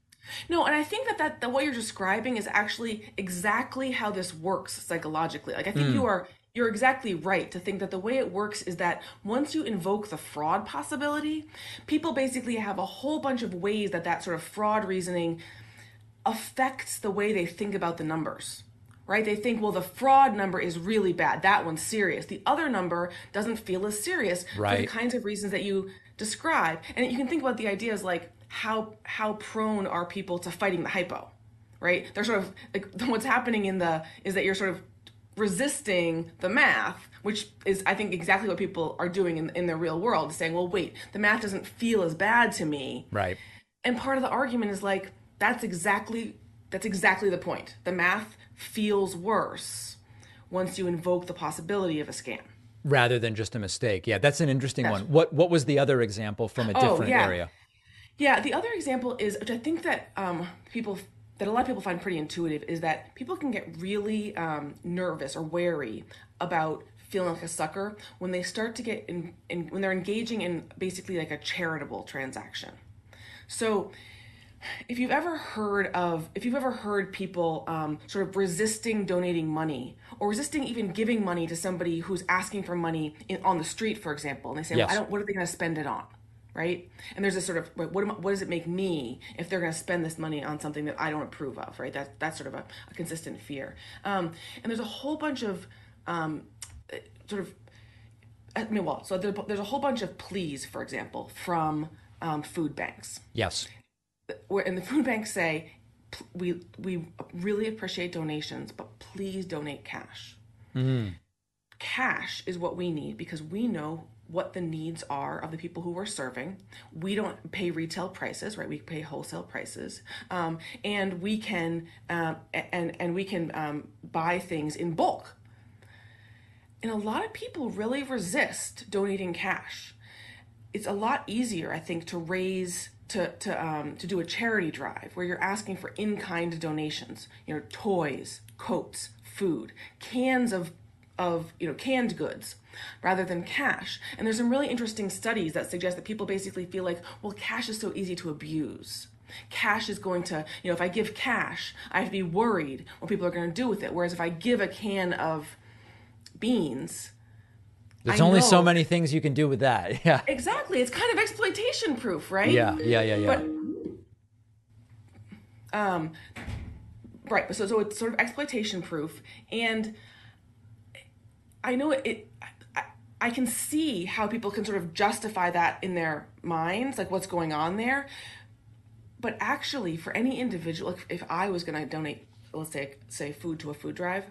[SPEAKER 8] No, and I think that, that that what you're describing is actually exactly how this works psychologically. Like I think hmm. you are you're exactly right to think that the way it works is that once you invoke the fraud possibility, people basically have a whole bunch of ways that that sort of fraud reasoning affects the way they think about the numbers. Right? They think, well, the fraud number is really bad. That one's serious. The other number doesn't feel as serious for the kinds of reasons that you describe. And you can think about the ideas like how how prone are people to fighting the hypo, right? They're sort of like what's happening in the is that you're sort of resisting the math, which is I think exactly what people are doing in in the real world, saying, well, wait, the math doesn't feel as bad to me.
[SPEAKER 1] Right.
[SPEAKER 8] And part of the argument is like that's exactly that's exactly the point. The math feels worse once you invoke the possibility of a scam.
[SPEAKER 1] Rather than just a mistake. Yeah, that's an interesting
[SPEAKER 8] That's-
[SPEAKER 1] one. What what was the other example from a
[SPEAKER 8] Oh,
[SPEAKER 1] different
[SPEAKER 8] yeah.
[SPEAKER 1] area?
[SPEAKER 8] Yeah, the other example is, which I think that um, people, that a lot of people find pretty intuitive, is that people can get really um, nervous or wary about feeling like a sucker when they start to get in, in, when they're engaging in basically like a charitable transaction. So, if you've ever heard of, if you've ever heard people um, sort of resisting donating money or resisting even giving money to somebody who's asking for money in, on the street, for example, and they say,
[SPEAKER 1] Yes.
[SPEAKER 8] well, I don't, what are they going to spend it on? Right? And there's this sort of, what, am, I- what does it make me if they're going to spend this money on something that I don't approve of? Right? That, that's sort of a, a consistent fear. Um, and there's a whole bunch of um, sort of I mean, well, so there, there's a whole bunch of pleas, for example, from um, food banks
[SPEAKER 1] Yes.
[SPEAKER 8] Where and the food banks say we we really appreciate donations but please donate cash. Cash is what we need because we know what the needs are of the people who we're serving. We don't pay retail prices right? We pay wholesale prices. Um, and we can um, and and we can um, buy things in bulk. And a lot of people really resist donating cash. It's a lot easier, I think, to raise to to um, to do a charity drive where you're asking for in-kind donations. You know, toys, coats, food, cans of of you know canned goods rather than cash. And there's some really interesting studies that suggest that people basically feel like, well, cash is so easy to abuse. Cash is going to, you know, if I give cash, I have to be worried what people are going to do with it. Whereas if I give a can of beans,
[SPEAKER 1] There's
[SPEAKER 8] I
[SPEAKER 1] only so many things you can do with that. Yeah.
[SPEAKER 8] Exactly. It's kind of exploitation proof, right?
[SPEAKER 1] Yeah, yeah, yeah, yeah.
[SPEAKER 8] But um right, so so it's sort of exploitation proof and I know it, it I, I can see how people can sort of justify that in their minds, like what's going on there. But actually, for any individual, if, if I was going to donate, let's say, say food to a food drive,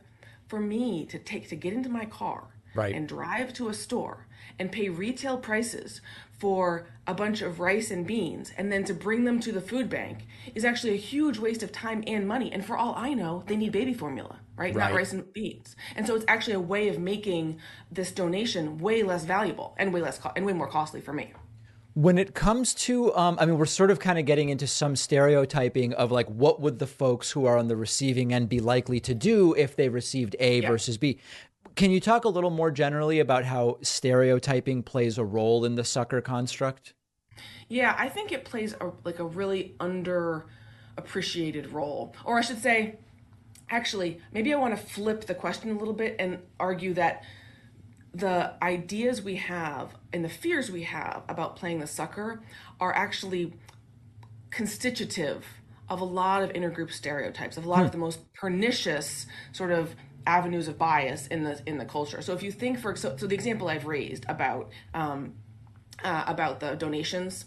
[SPEAKER 8] for me to take to get into my car
[SPEAKER 1] Right.
[SPEAKER 8] and drive to a store and pay retail prices for a bunch of rice and beans and then to bring them to the food bank is actually a huge waste of time and money. And for all I know, they need baby formula, right? Not rice and beans. And so it's actually a way of making this donation way less valuable and way less co- and way more costly for me.
[SPEAKER 1] When it comes to, um, I mean, we're sort of kind of getting into some stereotyping of like what would the folks who are on the receiving end be likely to do if they received A
[SPEAKER 8] Yeah.
[SPEAKER 1] versus B. Can you talk a little more generally about how stereotyping plays a role in the sucker construct?
[SPEAKER 8] Yeah, I think it plays a like a really underappreciated role. Or I should say, actually, maybe I want to flip the question a little bit and argue that the ideas we have and the fears we have about playing the sucker are actually constitutive of a lot of intergroup stereotypes, of a lot of hmm. the most pernicious sort of avenues of bias in the in the culture. So if you think for so, so the example I've raised about um, uh, about the donations.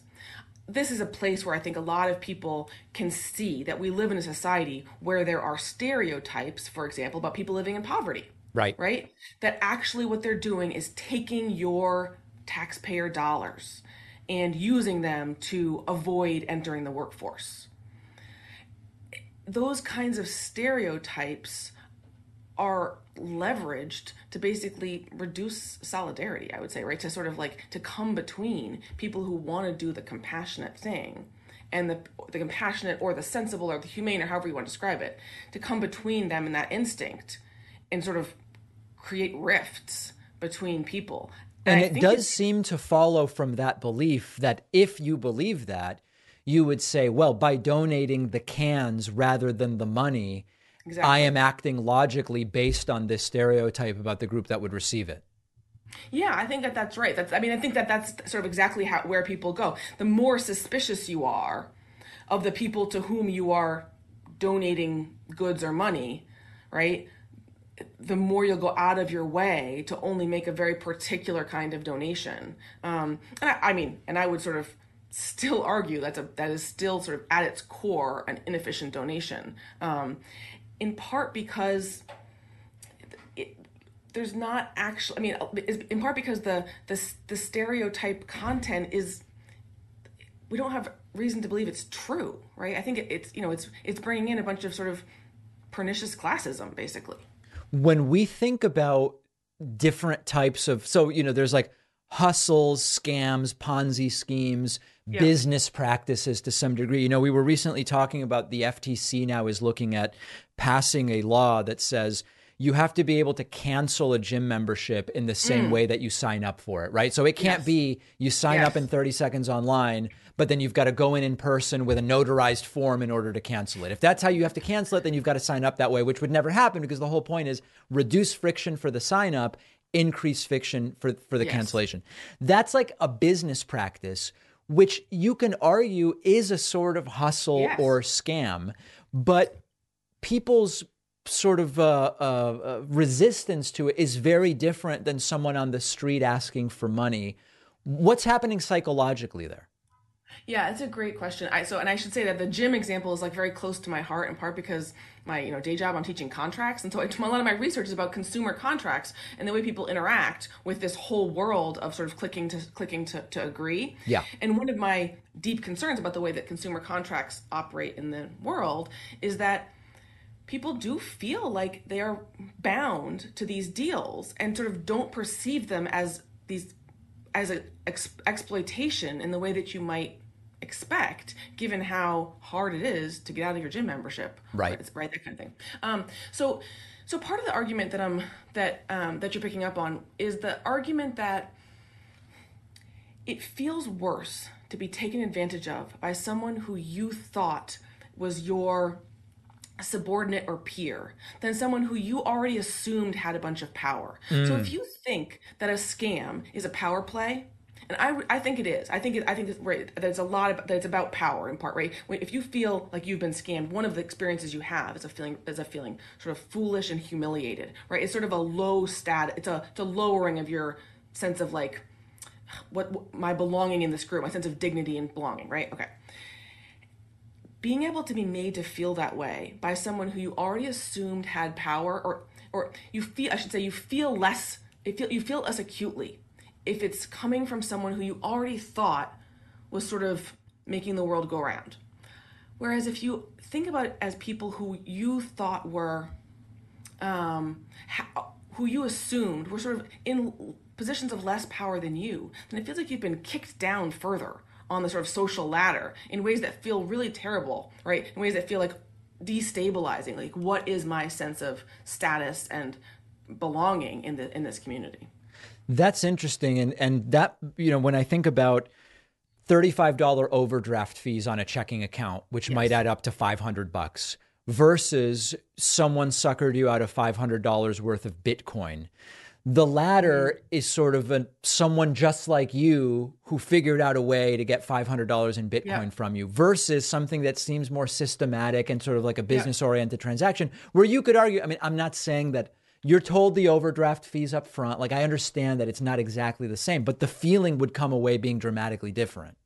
[SPEAKER 8] This is a place where I think a lot of people can see that we live in a society where there are stereotypes, for example, about people living in poverty.
[SPEAKER 1] Right.
[SPEAKER 8] Right? That actually what they're doing is taking your taxpayer dollars and using them to avoid entering the workforce. Those kinds of stereotypes are leveraged to basically reduce solidarity i would say right? To sort of like to come between people who want to do the compassionate thing and the the compassionate or the sensible or the humane or however you want to describe it to come between them and that instinct and sort of create rifts between people.
[SPEAKER 1] And, and it does seem to follow from that belief that if you believe that you would say well by donating the cans rather than the money exactly. i am acting logically based on this stereotype about the group that would receive it
[SPEAKER 8] yeah, I think that that's right. That's I mean, I think that that's sort of exactly how where people go. The more suspicious you are of the people to whom you are donating goods or money, right? The more you'll go out of your way to only make a very particular kind of donation. Um, and I, I mean, and I would sort of still argue that's a that is still sort of at its core an inefficient donation. Um, in part because there's not actually i mean in part because the the, the stereotype content is we don't have reason to believe it's true right? I think it, it's you know it's it's bringing in a bunch of sort of pernicious classism basically.
[SPEAKER 1] When we think about different types of so you know there's like hustles scams ponzi schemes yeah. business practices to some degree. You know we were recently talking about the ftc now is looking at passing a law that says you have to be able to cancel a gym membership in the same mm. way that you sign up for it, right? So it can't yes. be you sign yes. up in 30 seconds online, but then you've got to go in in person with a notarized form in order to cancel it. If that's how you have to cancel it, then you've got to sign up that way, which would never happen because the whole point is reduce friction for the sign up, increase friction for, for the yes. cancellation. That's like a business practice, which you can argue is a sort of hustle or scam, but people's sort of uh, uh, uh, resistance to it is very different than someone on the street asking for money. What's happening psychologically there?
[SPEAKER 8] Yeah, it's a great question. I so and I should say that the gym example is like very close to my heart in part because my you know day job I'm teaching contracts and so I, a lot of my research is about consumer contracts and the way people interact with this whole world of sort of clicking to clicking to, to agree.
[SPEAKER 1] Yeah.
[SPEAKER 8] And one of my deep concerns about the way that consumer contracts operate in the world is that people do feel like they are bound to these deals and sort of don't perceive them as these as an ex- exploitation in the way that you might expect given how hard it is to get out of your gym membership.
[SPEAKER 1] Right.
[SPEAKER 8] Right, right that kind of thing. Um, so so part of the argument that i'm that um, that you're picking up on is the argument that it feels worse to be taken advantage of by someone who you thought was your subordinate or peer than someone who you already assumed had a bunch of power. Mm. So if you think that a scam is a power play, and I, I think it is. I think it, I think it's, right, there's a lot of that it's about power in part, right? If you feel like you've been scammed, one of the experiences you have is a feeling is a feeling sort of foolish and humiliated, right? It's sort of a low stat. It's a it's a lowering of your sense of like what, what my belonging in this group, my sense of dignity and belonging, right? Okay being able to be made to feel that way by someone who you already assumed had power or or you feel I should say you feel less you feel you feel less acutely if it's coming from someone who you already thought was sort of making the world go round. Whereas if you think about it as people who you thought were um, ha- who you assumed were sort of in positions of less power than you, then it feels like you've been kicked down further on the sort of social ladder in ways that feel really terrible, right? In ways that feel like destabilizing. Like, what is my sense of status and belonging in the in this community?
[SPEAKER 1] That's interesting, and and that you know when I think about. $35 overdraft fees on a checking account, which yes. might add up to 500 bucks versus someone suckered you out of $500 worth of Bitcoin. The latter mm-hmm. is sort of a, someone just like you who figured out a way to get $500 in Bitcoin yeah. from you versus something that seems more systematic and sort of like a business oriented yeah. transaction where you could argue, I mean, I'm not saying that you're told the overdraft fees up front. Like I understand that it's not exactly the same, but the feeling would come away being dramatically different.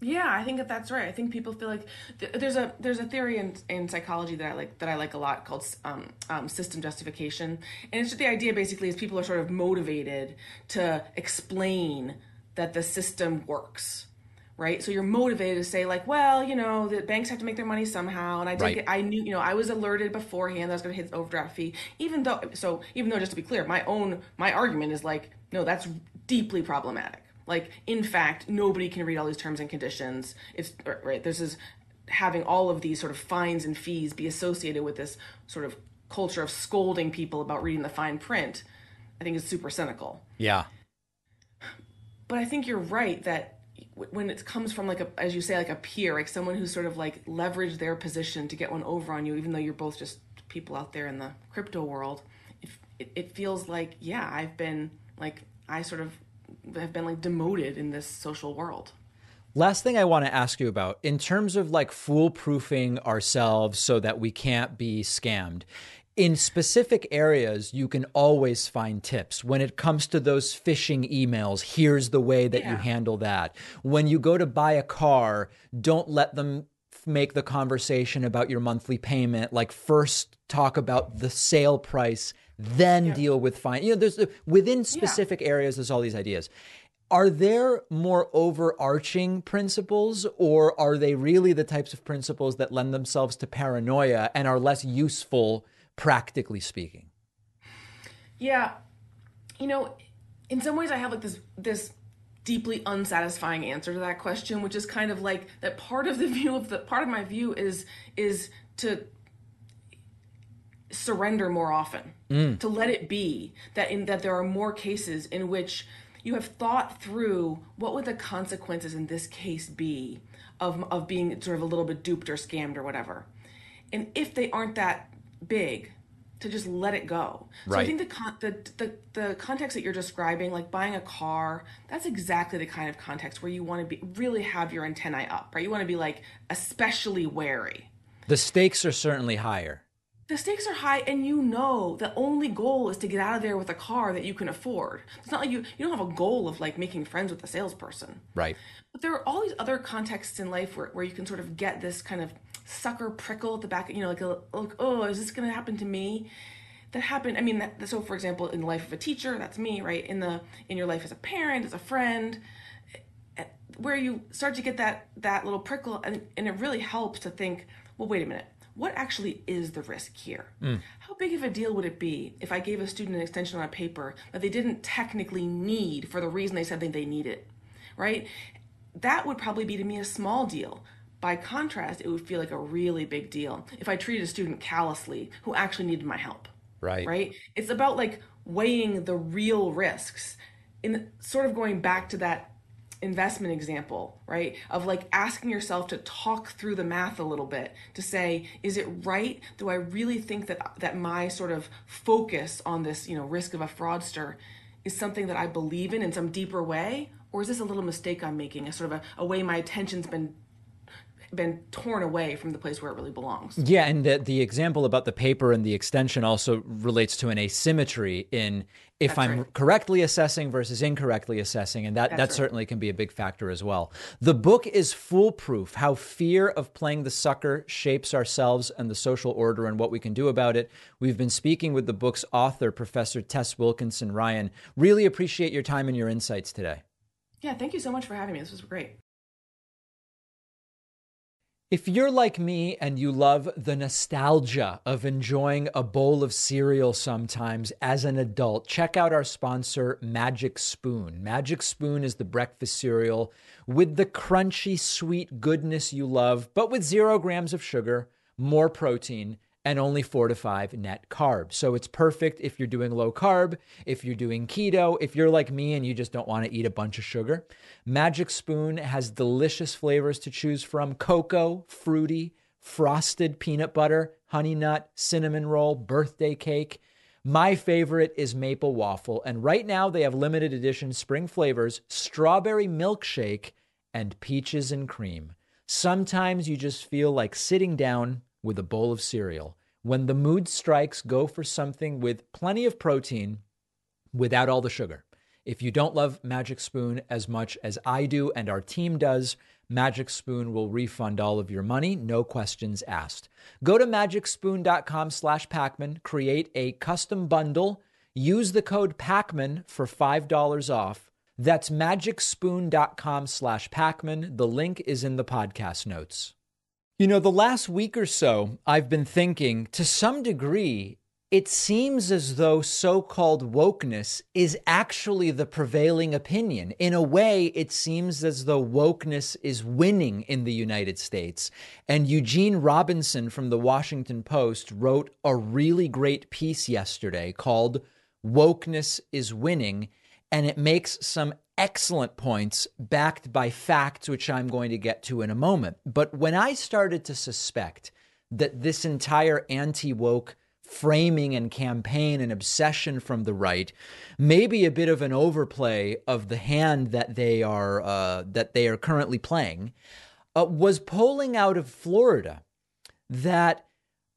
[SPEAKER 8] Yeah, I think that that's right. I think people feel like th- there's a there's a theory in, in psychology that I like that I like a lot called um, um, system justification, and it's just the idea basically is people are sort of motivated to explain that the system works, right? So you're motivated to say like, well, you know, the banks have to make their money somehow, and I did
[SPEAKER 1] Right.
[SPEAKER 8] I knew, you know, I was alerted beforehand that I was going to hit the overdraft fee, even though, so even though, just to be clear, my own my argument is like, no, that's deeply problematic. Like, in fact, nobody can read all these terms and conditions. It's right. This is having all of these sort of fines and fees be associated with this sort of culture of scolding people about reading the fine print. I think is super cynical
[SPEAKER 1] Yeah.
[SPEAKER 8] but I think you're right that when it comes from like a, as you say, like a peer, like someone who's sort of like leveraged their position to get one over on you, even though you're both just people out there in the crypto world, it, it, it feels like, yeah, I've been like, I sort of have been like demoted in this social world.
[SPEAKER 1] Last thing I want to ask you about in terms of like foolproofing ourselves so that we can't be scammed. In specific areas, you can always find tips. When it comes to those phishing emails, here's the way that you handle that. When you go to buy a car, don't let them f- make the conversation about your monthly payment. Like, first talk about the sale price, then deal with fine. You know, there's uh, within specific areas, there's all these ideas. Are there more overarching principles, or are they really the types of principles that lend themselves to paranoia and are less useful, practically speaking?
[SPEAKER 8] Yeah, you know, in some ways, I have like this this deeply unsatisfying answer to that question, which is kind of like that part of the view of the part of my view is is to surrender more often mm. to let it be that in that there are more cases in which you have thought through what would the consequences in this case be of of being sort of a little bit duped or scammed or whatever. And if they aren't that big to just let it go. So i think the, con- the the the context that you're describing like buying a car that's exactly the kind of context where you want to be really have your antennae up right? You want to be like especially wary.
[SPEAKER 1] The stakes are certainly higher.
[SPEAKER 8] The stakes are high and you know the only goal is to get out of there with a car that you can afford. It's not like you you don't have a goal of like making friends with the salesperson.
[SPEAKER 1] Right.
[SPEAKER 8] but there are all these other contexts in life where, where you can sort of get this kind of sucker prickle at the back you know like a like oh is this going to happen to me? That happened i mean that, so for example in the life of a teacher that's me right? In the in your life as a parent as a friend eh, where you start to get that that little prickle and, and it really helps to think well wait a minute what actually is the risk here? Mm. How big of a deal would it be if i gave a student an extension on a paper that they didn't technically need for the reason they said that they need it right? That would probably be to me a small deal. By contrast it would feel like a really big deal if i treated a student callously who actually needed my help
[SPEAKER 1] Right.
[SPEAKER 8] right? It's about like weighing the real risks in sort of going back to that investment example right? Of like asking yourself to talk through the math a little bit to say is it right? Do i really think that that my sort of focus on this you know risk of a fraudster is something that i believe in in some deeper way? Or is this a little mistake i'm making a sort of a, a way my attention's been been torn away from the place where it really belongs
[SPEAKER 1] Yeah, and the, the example about the paper and the extension also relates to an asymmetry in if
[SPEAKER 8] That's
[SPEAKER 1] I'm
[SPEAKER 8] right.
[SPEAKER 1] correctly assessing versus incorrectly assessing, and that, that
[SPEAKER 8] right.
[SPEAKER 1] certainly can be a big factor as well. The book is foolproof how fear of playing the sucker shapes ourselves and the social order and what we can do about it. We've been speaking with the book's author, Professor Tess Wilkinson Ryan. Really appreciate your time and your insights today.
[SPEAKER 8] yeah thank you so much for having me this was great
[SPEAKER 1] If you're like me and you love the nostalgia of enjoying a bowl of cereal sometimes as an adult, check out our sponsor, Magic Spoon. Magic Spoon is the breakfast cereal with the crunchy, sweet goodness you love, but with zero grams of sugar, more protein, and only four to five net carbs. So it's perfect if you're doing low carb, if you're doing keto, if you're like me and you just don't want to eat a bunch of sugar. Magic Spoon has delicious flavors to choose from cocoa, fruity, frosted peanut butter, honey nut, cinnamon roll, birthday cake. My favorite is maple waffle, and right now they have limited edition spring flavors strawberry milkshake and peaches and cream. Sometimes you just feel like sitting down with a bowl of cereal. When the mood strikes, go for something with plenty of protein without all the sugar. If you don't love Magic Spoon as much as I do and our team does, Magic Spoon will refund all of your money, no questions asked. Go to magicspoon.com slash Pakman, create a custom bundle, use the code Pakman for $5 off. That's magicspoon.com slash Pakman. The link is in the podcast notes. You know, the last week or so, I've been thinking to some degree, it seems as though so called wokeness is actually the prevailing opinion. In a way, it seems as though wokeness is winning in the United States. And Eugene Robinson from the Washington Post wrote a really great piece yesterday called Wokeness is Winning. And it makes some excellent points backed by facts, which I'm going to get to in a moment. But when I started to suspect that this entire anti woke framing and campaign and obsession from the right, maybe a bit of an overplay of the hand that they are uh, that they are currently playing, uh, was polling out of Florida that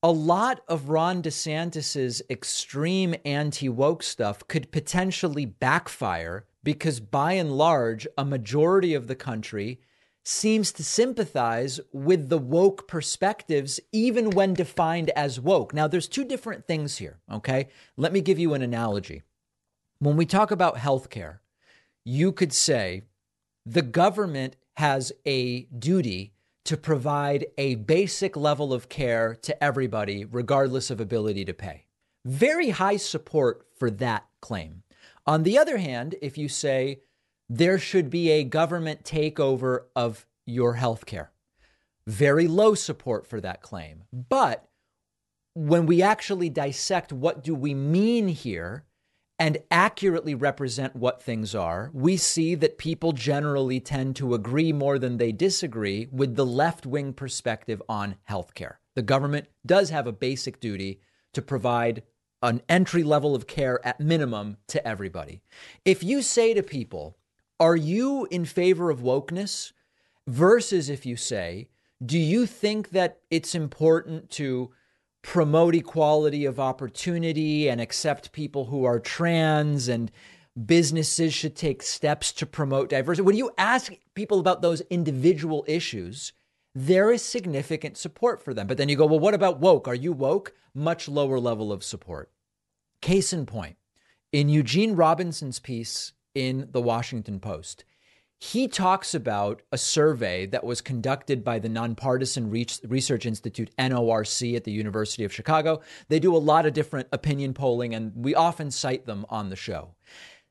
[SPEAKER 1] a lot of Ron DeSantis's extreme anti woke stuff could potentially backfire because, by and large, a majority of the country seems to sympathize with the woke perspectives, even when defined as woke. Now, there's two different things here, okay? Let me give you an analogy. When we talk about healthcare, you could say the government has a duty to provide a basic level of care to everybody, regardless of ability to pay. Very high support for that claim. On the other hand, if you say there should be a government takeover of your health care. Very low support for that claim. But when we actually dissect what do we mean here and accurately represent what things are, we see that people generally tend to agree more than they disagree with the left-wing perspective on healthcare. The government does have a basic duty to provide an entry level of care at minimum to everybody. If you say to people, are you in favor of wokeness? Versus if you say, do you think that it's important to promote equality of opportunity and accept people who are trans and businesses should take steps to promote diversity? When you ask people about those individual issues, there is significant support for them. But then you go, well, what about woke? Are you woke? Much lower level of support. Case in point, in Eugene Robinson's piece in the Washington Post. He talks about a survey that was conducted by the Nonpartisan Research Institute, NORC, at the University of Chicago. They do a lot of different opinion polling, and we often cite them on the show.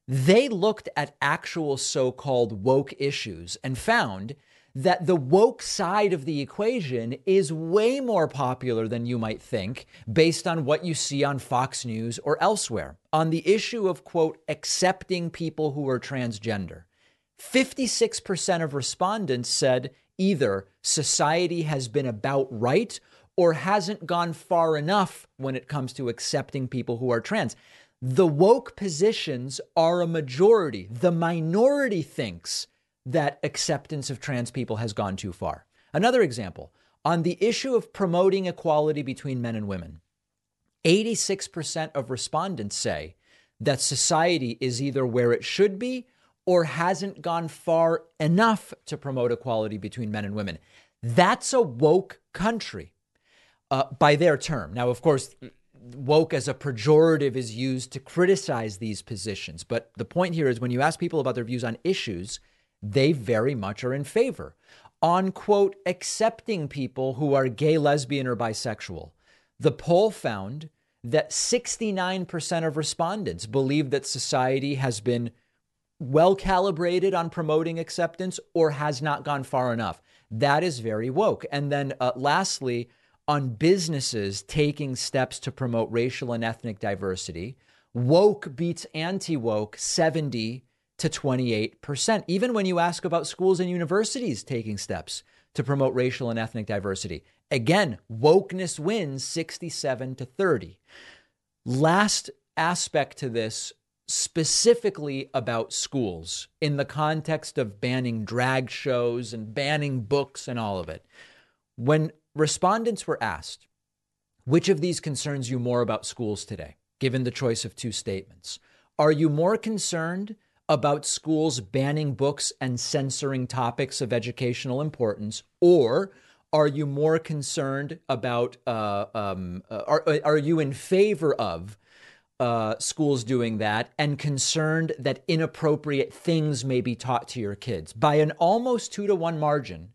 [SPEAKER 1] They looked at actual so called woke issues and found that the woke side of the equation is way more popular than you might think based on what you see on Fox News or elsewhere. On the issue of, quote, accepting people who are transgender, 56% of respondents said either society has been about right or hasn't gone far enough when it comes to accepting people who are trans. The woke positions are a majority. The minority thinks that acceptance of trans people has gone too far. Another example on the issue of promoting equality between men and women, 86% of respondents say that society is either where it should be or hasn't gone far enough to promote equality between men and women. That's a woke country uh, by their term. Now, of course, woke as a pejorative is used to criticize these positions. But the point here is when you ask people about their views on issues, they very much are in favor. On quote, accepting people who are gay, lesbian, or bisexual. The poll found that 69% of respondents believe that society has been well calibrated on promoting acceptance or has not gone far enough. That is very woke. And then, uh, lastly, on businesses taking steps to promote racial and ethnic diversity, woke beats anti woke 70 to 28%, even when you ask about schools and universities taking steps to promote racial and ethnic diversity. Again, wokeness wins 67 to 30. Last aspect to this, specifically about schools in the context of banning drag shows and banning books and all of it. When respondents were asked, which of these concerns you more about schools today, given the choice of two statements? Are you more concerned about schools banning books and censoring topics of educational importance, or are you more concerned about? Uh, um, uh, are are you in favor of uh, schools doing that and concerned that inappropriate things may be taught to your kids. By an almost two to one margin,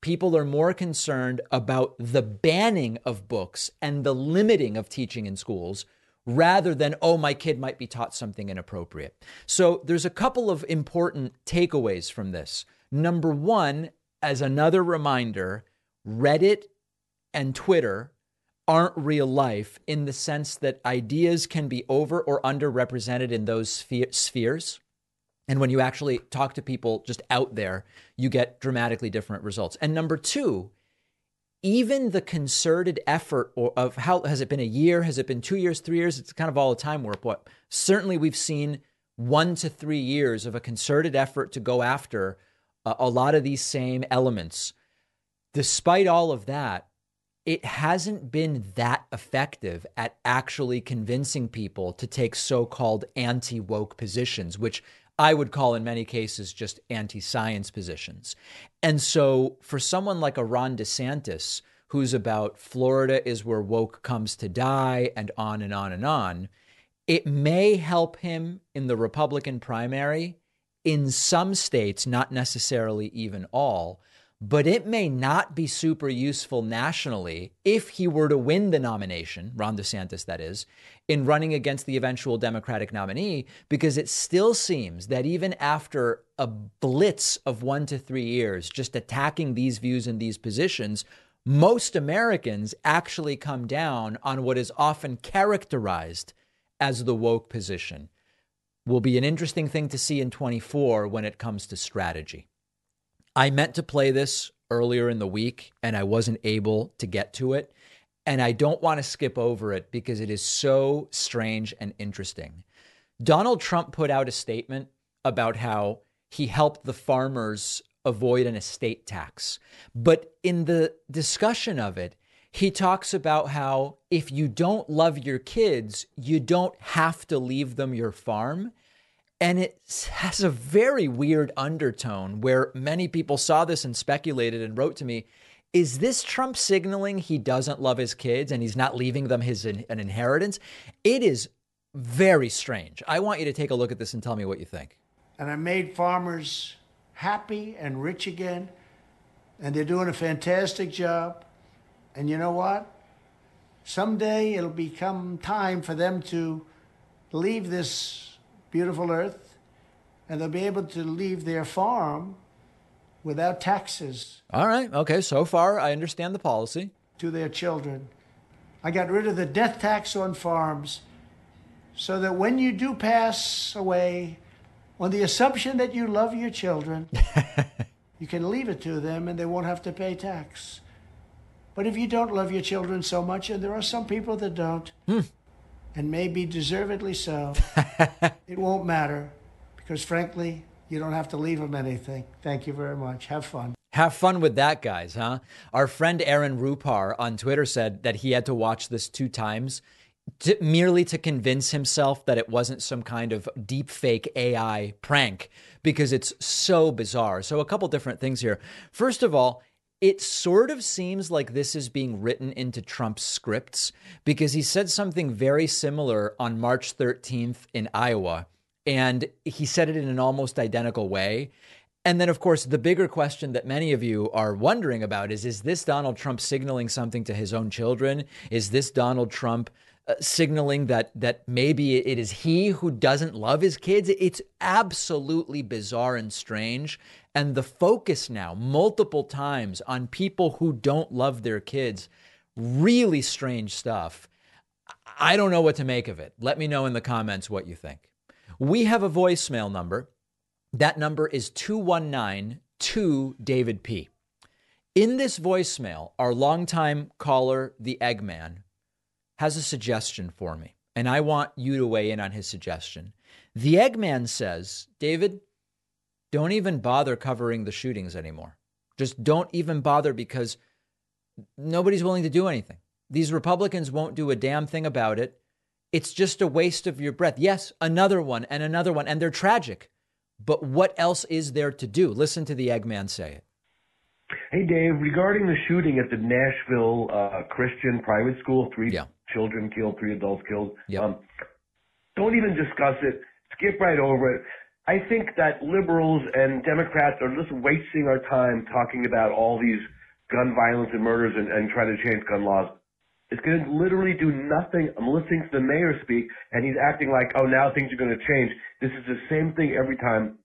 [SPEAKER 1] people are more concerned about the banning of books and the limiting of teaching in schools rather than, oh, my kid might be taught something inappropriate. So there's a couple of important takeaways from this. Number one, as another reminder, Reddit and Twitter aren't real life in the sense that ideas can be over or underrepresented in those spheres. And when you actually talk to people just out there, you get dramatically different results. And number two, even the concerted effort of how has it been a year? Has it been two years, three years? It's kind of all a time warp. What certainly we've seen one to three years of a concerted effort to go after a, a lot of these same elements. Despite all of that, it hasn't been that effective at actually convincing people to take so called anti woke positions, which I would call in many cases just anti science positions. And so for someone like a Ron DeSantis, who's about Florida is where woke comes to die and on and on and on, it may help him in the Republican primary in some states, not necessarily even all but it may not be super useful nationally if he were to win the nomination, Ron DeSantis, that is, in running against the eventual Democratic nominee, because it still seems that even after a blitz of one to three years, just attacking these views and these positions, most Americans actually come down on what is often characterized as the woke position. Will be an interesting thing to see in 24 when it comes to strategy. I meant to play this earlier in the week and I wasn't able to get to it. And I don't want to skip over it because it is so strange and interesting. Donald Trump put out a statement about how he helped the farmers avoid an estate tax. But in the discussion of it, he talks about how if you don't love your kids, you don't have to leave them your farm. And it has a very weird undertone where many people saw this and speculated and wrote to me is this Trump signaling he doesn't love his kids and he's not leaving them his an inheritance? It is very strange. I want you to take a look at this and tell me what you think.
[SPEAKER 5] And I made farmers happy and rich again, and they're doing a fantastic job. And you know what? Someday it'll become time for them to leave this beautiful earth, and they'll be able to leave their farm without taxes.
[SPEAKER 1] All right. Okay. So far, I understand the policy.
[SPEAKER 5] To their children. I got rid of the death tax on farms so that when you do pass away, on the assumption that you love your children, you can leave it to them and they won't have to pay tax. But if you don't love your children so much, and there are some people that don't, hmm and maybe deservedly so, it won't matter because, frankly, you don't have to leave them anything. Thank you very much. Have fun.
[SPEAKER 1] Have fun with that, guys, huh? Our friend Aaron Rupar on Twitter said that he had to watch this two times to, merely to convince himself that it wasn't some kind of deep fake AI prank because it's so bizarre. So, a couple different things here. First of all, it sort of seems like this is being written into Trump's scripts because he said something very similar on March 13th in Iowa. And he said it in an almost identical way. And then, of course, the bigger question that many of you are wondering about is Is this Donald Trump signaling something to his own children? Is this Donald Trump uh, signaling that that maybe it is he who doesn't love his kids. It's absolutely bizarre and strange. And the focus now, multiple times, on people who don't love their kids, really strange stuff. I don't know what to make of it. Let me know in the comments what you think. We have a voicemail number. That number is 219 2 David P. In this voicemail, our longtime caller, the Eggman, has a suggestion for me, and I want you to weigh in on his suggestion. The Eggman says, David, don't even bother covering the shootings anymore. Just don't even bother because nobody's willing to do anything. These Republicans won't do a damn thing about it. It's just a waste of your breath. Yes, another one and another one, and they're tragic. But what else is there to do? Listen to the Eggman say it.
[SPEAKER 9] Hey, Dave, regarding the shooting at the Nashville uh, Christian private school, three yeah. Children killed, three adults killed. Yep. Um, Don't even discuss it. Skip right over it. I think that liberals and Democrats are just wasting our time talking about all these gun violence and murders and, and trying to change gun laws. It's going to literally do nothing. I'm listening to the mayor speak, and he's acting like, oh, now things are going to change. This is the same thing every time.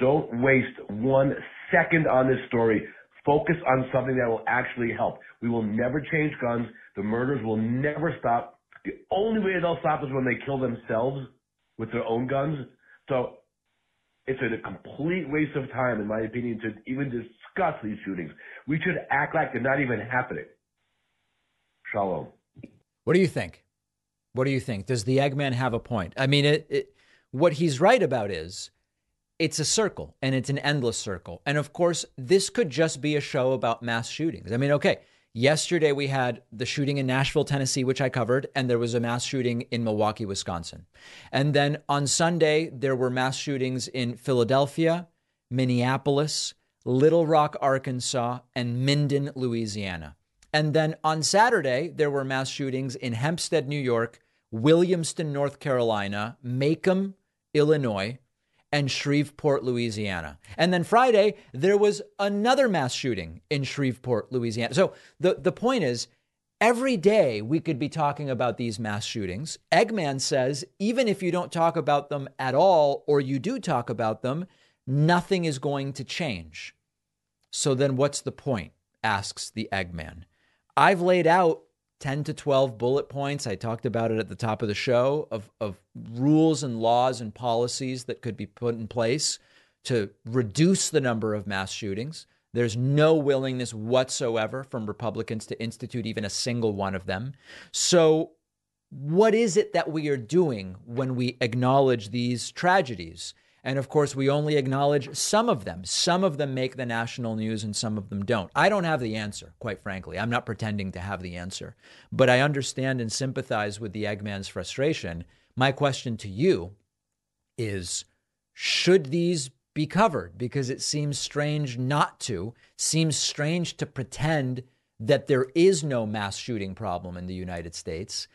[SPEAKER 9] Don't waste one second on this story. Focus on something that will actually help. We will never change guns. The murders will never stop. The only way they'll stop is when they kill themselves with their own guns. So it's a complete waste of time, in my opinion, to even discuss these shootings. We should act like they're not even happening. Shalom.
[SPEAKER 1] What do you think? What do you think? Does the Eggman have a point? I mean, it, it, what he's right about is it's a circle and it's an endless circle. And of course, this could just be a show about mass shootings. I mean, okay, yesterday we had the shooting in Nashville, Tennessee, which I covered, and there was a mass shooting in Milwaukee, Wisconsin. And then on Sunday, there were mass shootings in Philadelphia, Minneapolis, Little Rock, Arkansas, and Minden, Louisiana. And then on Saturday, there were mass shootings in Hempstead, New York, Williamston, North Carolina, Macomb, Illinois, and Shreveport, Louisiana. And then Friday, there was another mass shooting in Shreveport, Louisiana. So the, the point is, every day we could be talking about these mass shootings. Eggman says, even if you don't talk about them at all, or you do talk about them, nothing is going to change. So then what's the point? asks the Eggman. I've laid out 10 to 12 bullet points. I talked about it at the top of the show of, of rules and laws and policies that could be put in place to reduce the number of mass shootings. There's no willingness whatsoever from Republicans to institute even a single one of them. So, what is it that we are doing when we acknowledge these tragedies? And of course, we only acknowledge some of them. Some of them make the national news and some of them don't. I don't have the answer, quite frankly. I'm not pretending to have the answer. But I understand and sympathize with the Eggman's frustration. My question to you is should these be covered? Because it seems strange not to, seems strange to pretend that there is no mass shooting problem in the United States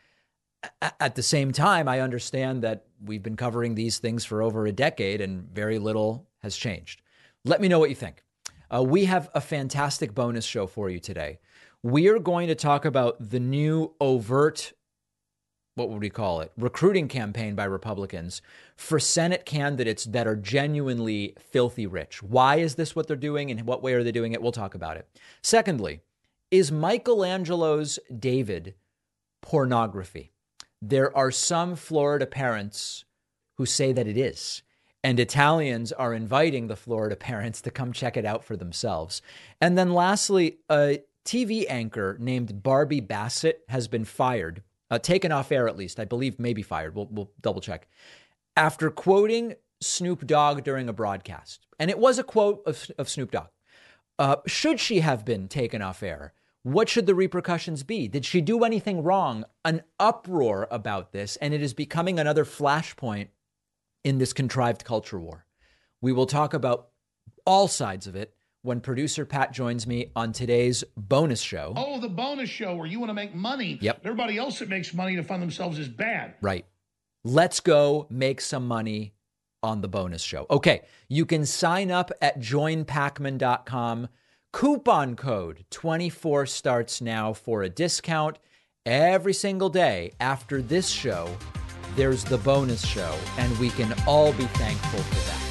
[SPEAKER 1] at the same time, I understand that we've been covering these things for over a decade and very little has changed. Let me know what you think. Uh, we have a fantastic bonus show for you today. We are going to talk about the new overt, what would we call it, recruiting campaign by Republicans for Senate candidates that are genuinely filthy rich. Why is this what they're doing and what way are they doing it? We'll talk about it. Secondly, is Michelangelo's David pornography? There are some Florida parents who say that it is. And Italians are inviting the Florida parents to come check it out for themselves. And then lastly, a TV anchor named Barbie Bassett has been fired, uh, taken off air at least, I believe, maybe fired. We'll, we'll double check. After quoting Snoop Dogg during a broadcast. And it was a quote of, of Snoop Dogg. Uh, should she have been taken off air? What should the repercussions be? Did she do anything wrong? An uproar about this, and it is becoming another flashpoint in this contrived culture war. We will talk about all sides of it when producer Pat joins me on today's bonus show.
[SPEAKER 10] Oh, the bonus show where you want to make money.
[SPEAKER 1] Yep.
[SPEAKER 10] Everybody else that makes money to fund themselves is bad.
[SPEAKER 1] Right. Let's go make some money on the bonus show. Okay, you can sign up at joinpakman.com Coupon code 24 starts now for a discount every single day after this show. There's the bonus show, and we can all be thankful for that.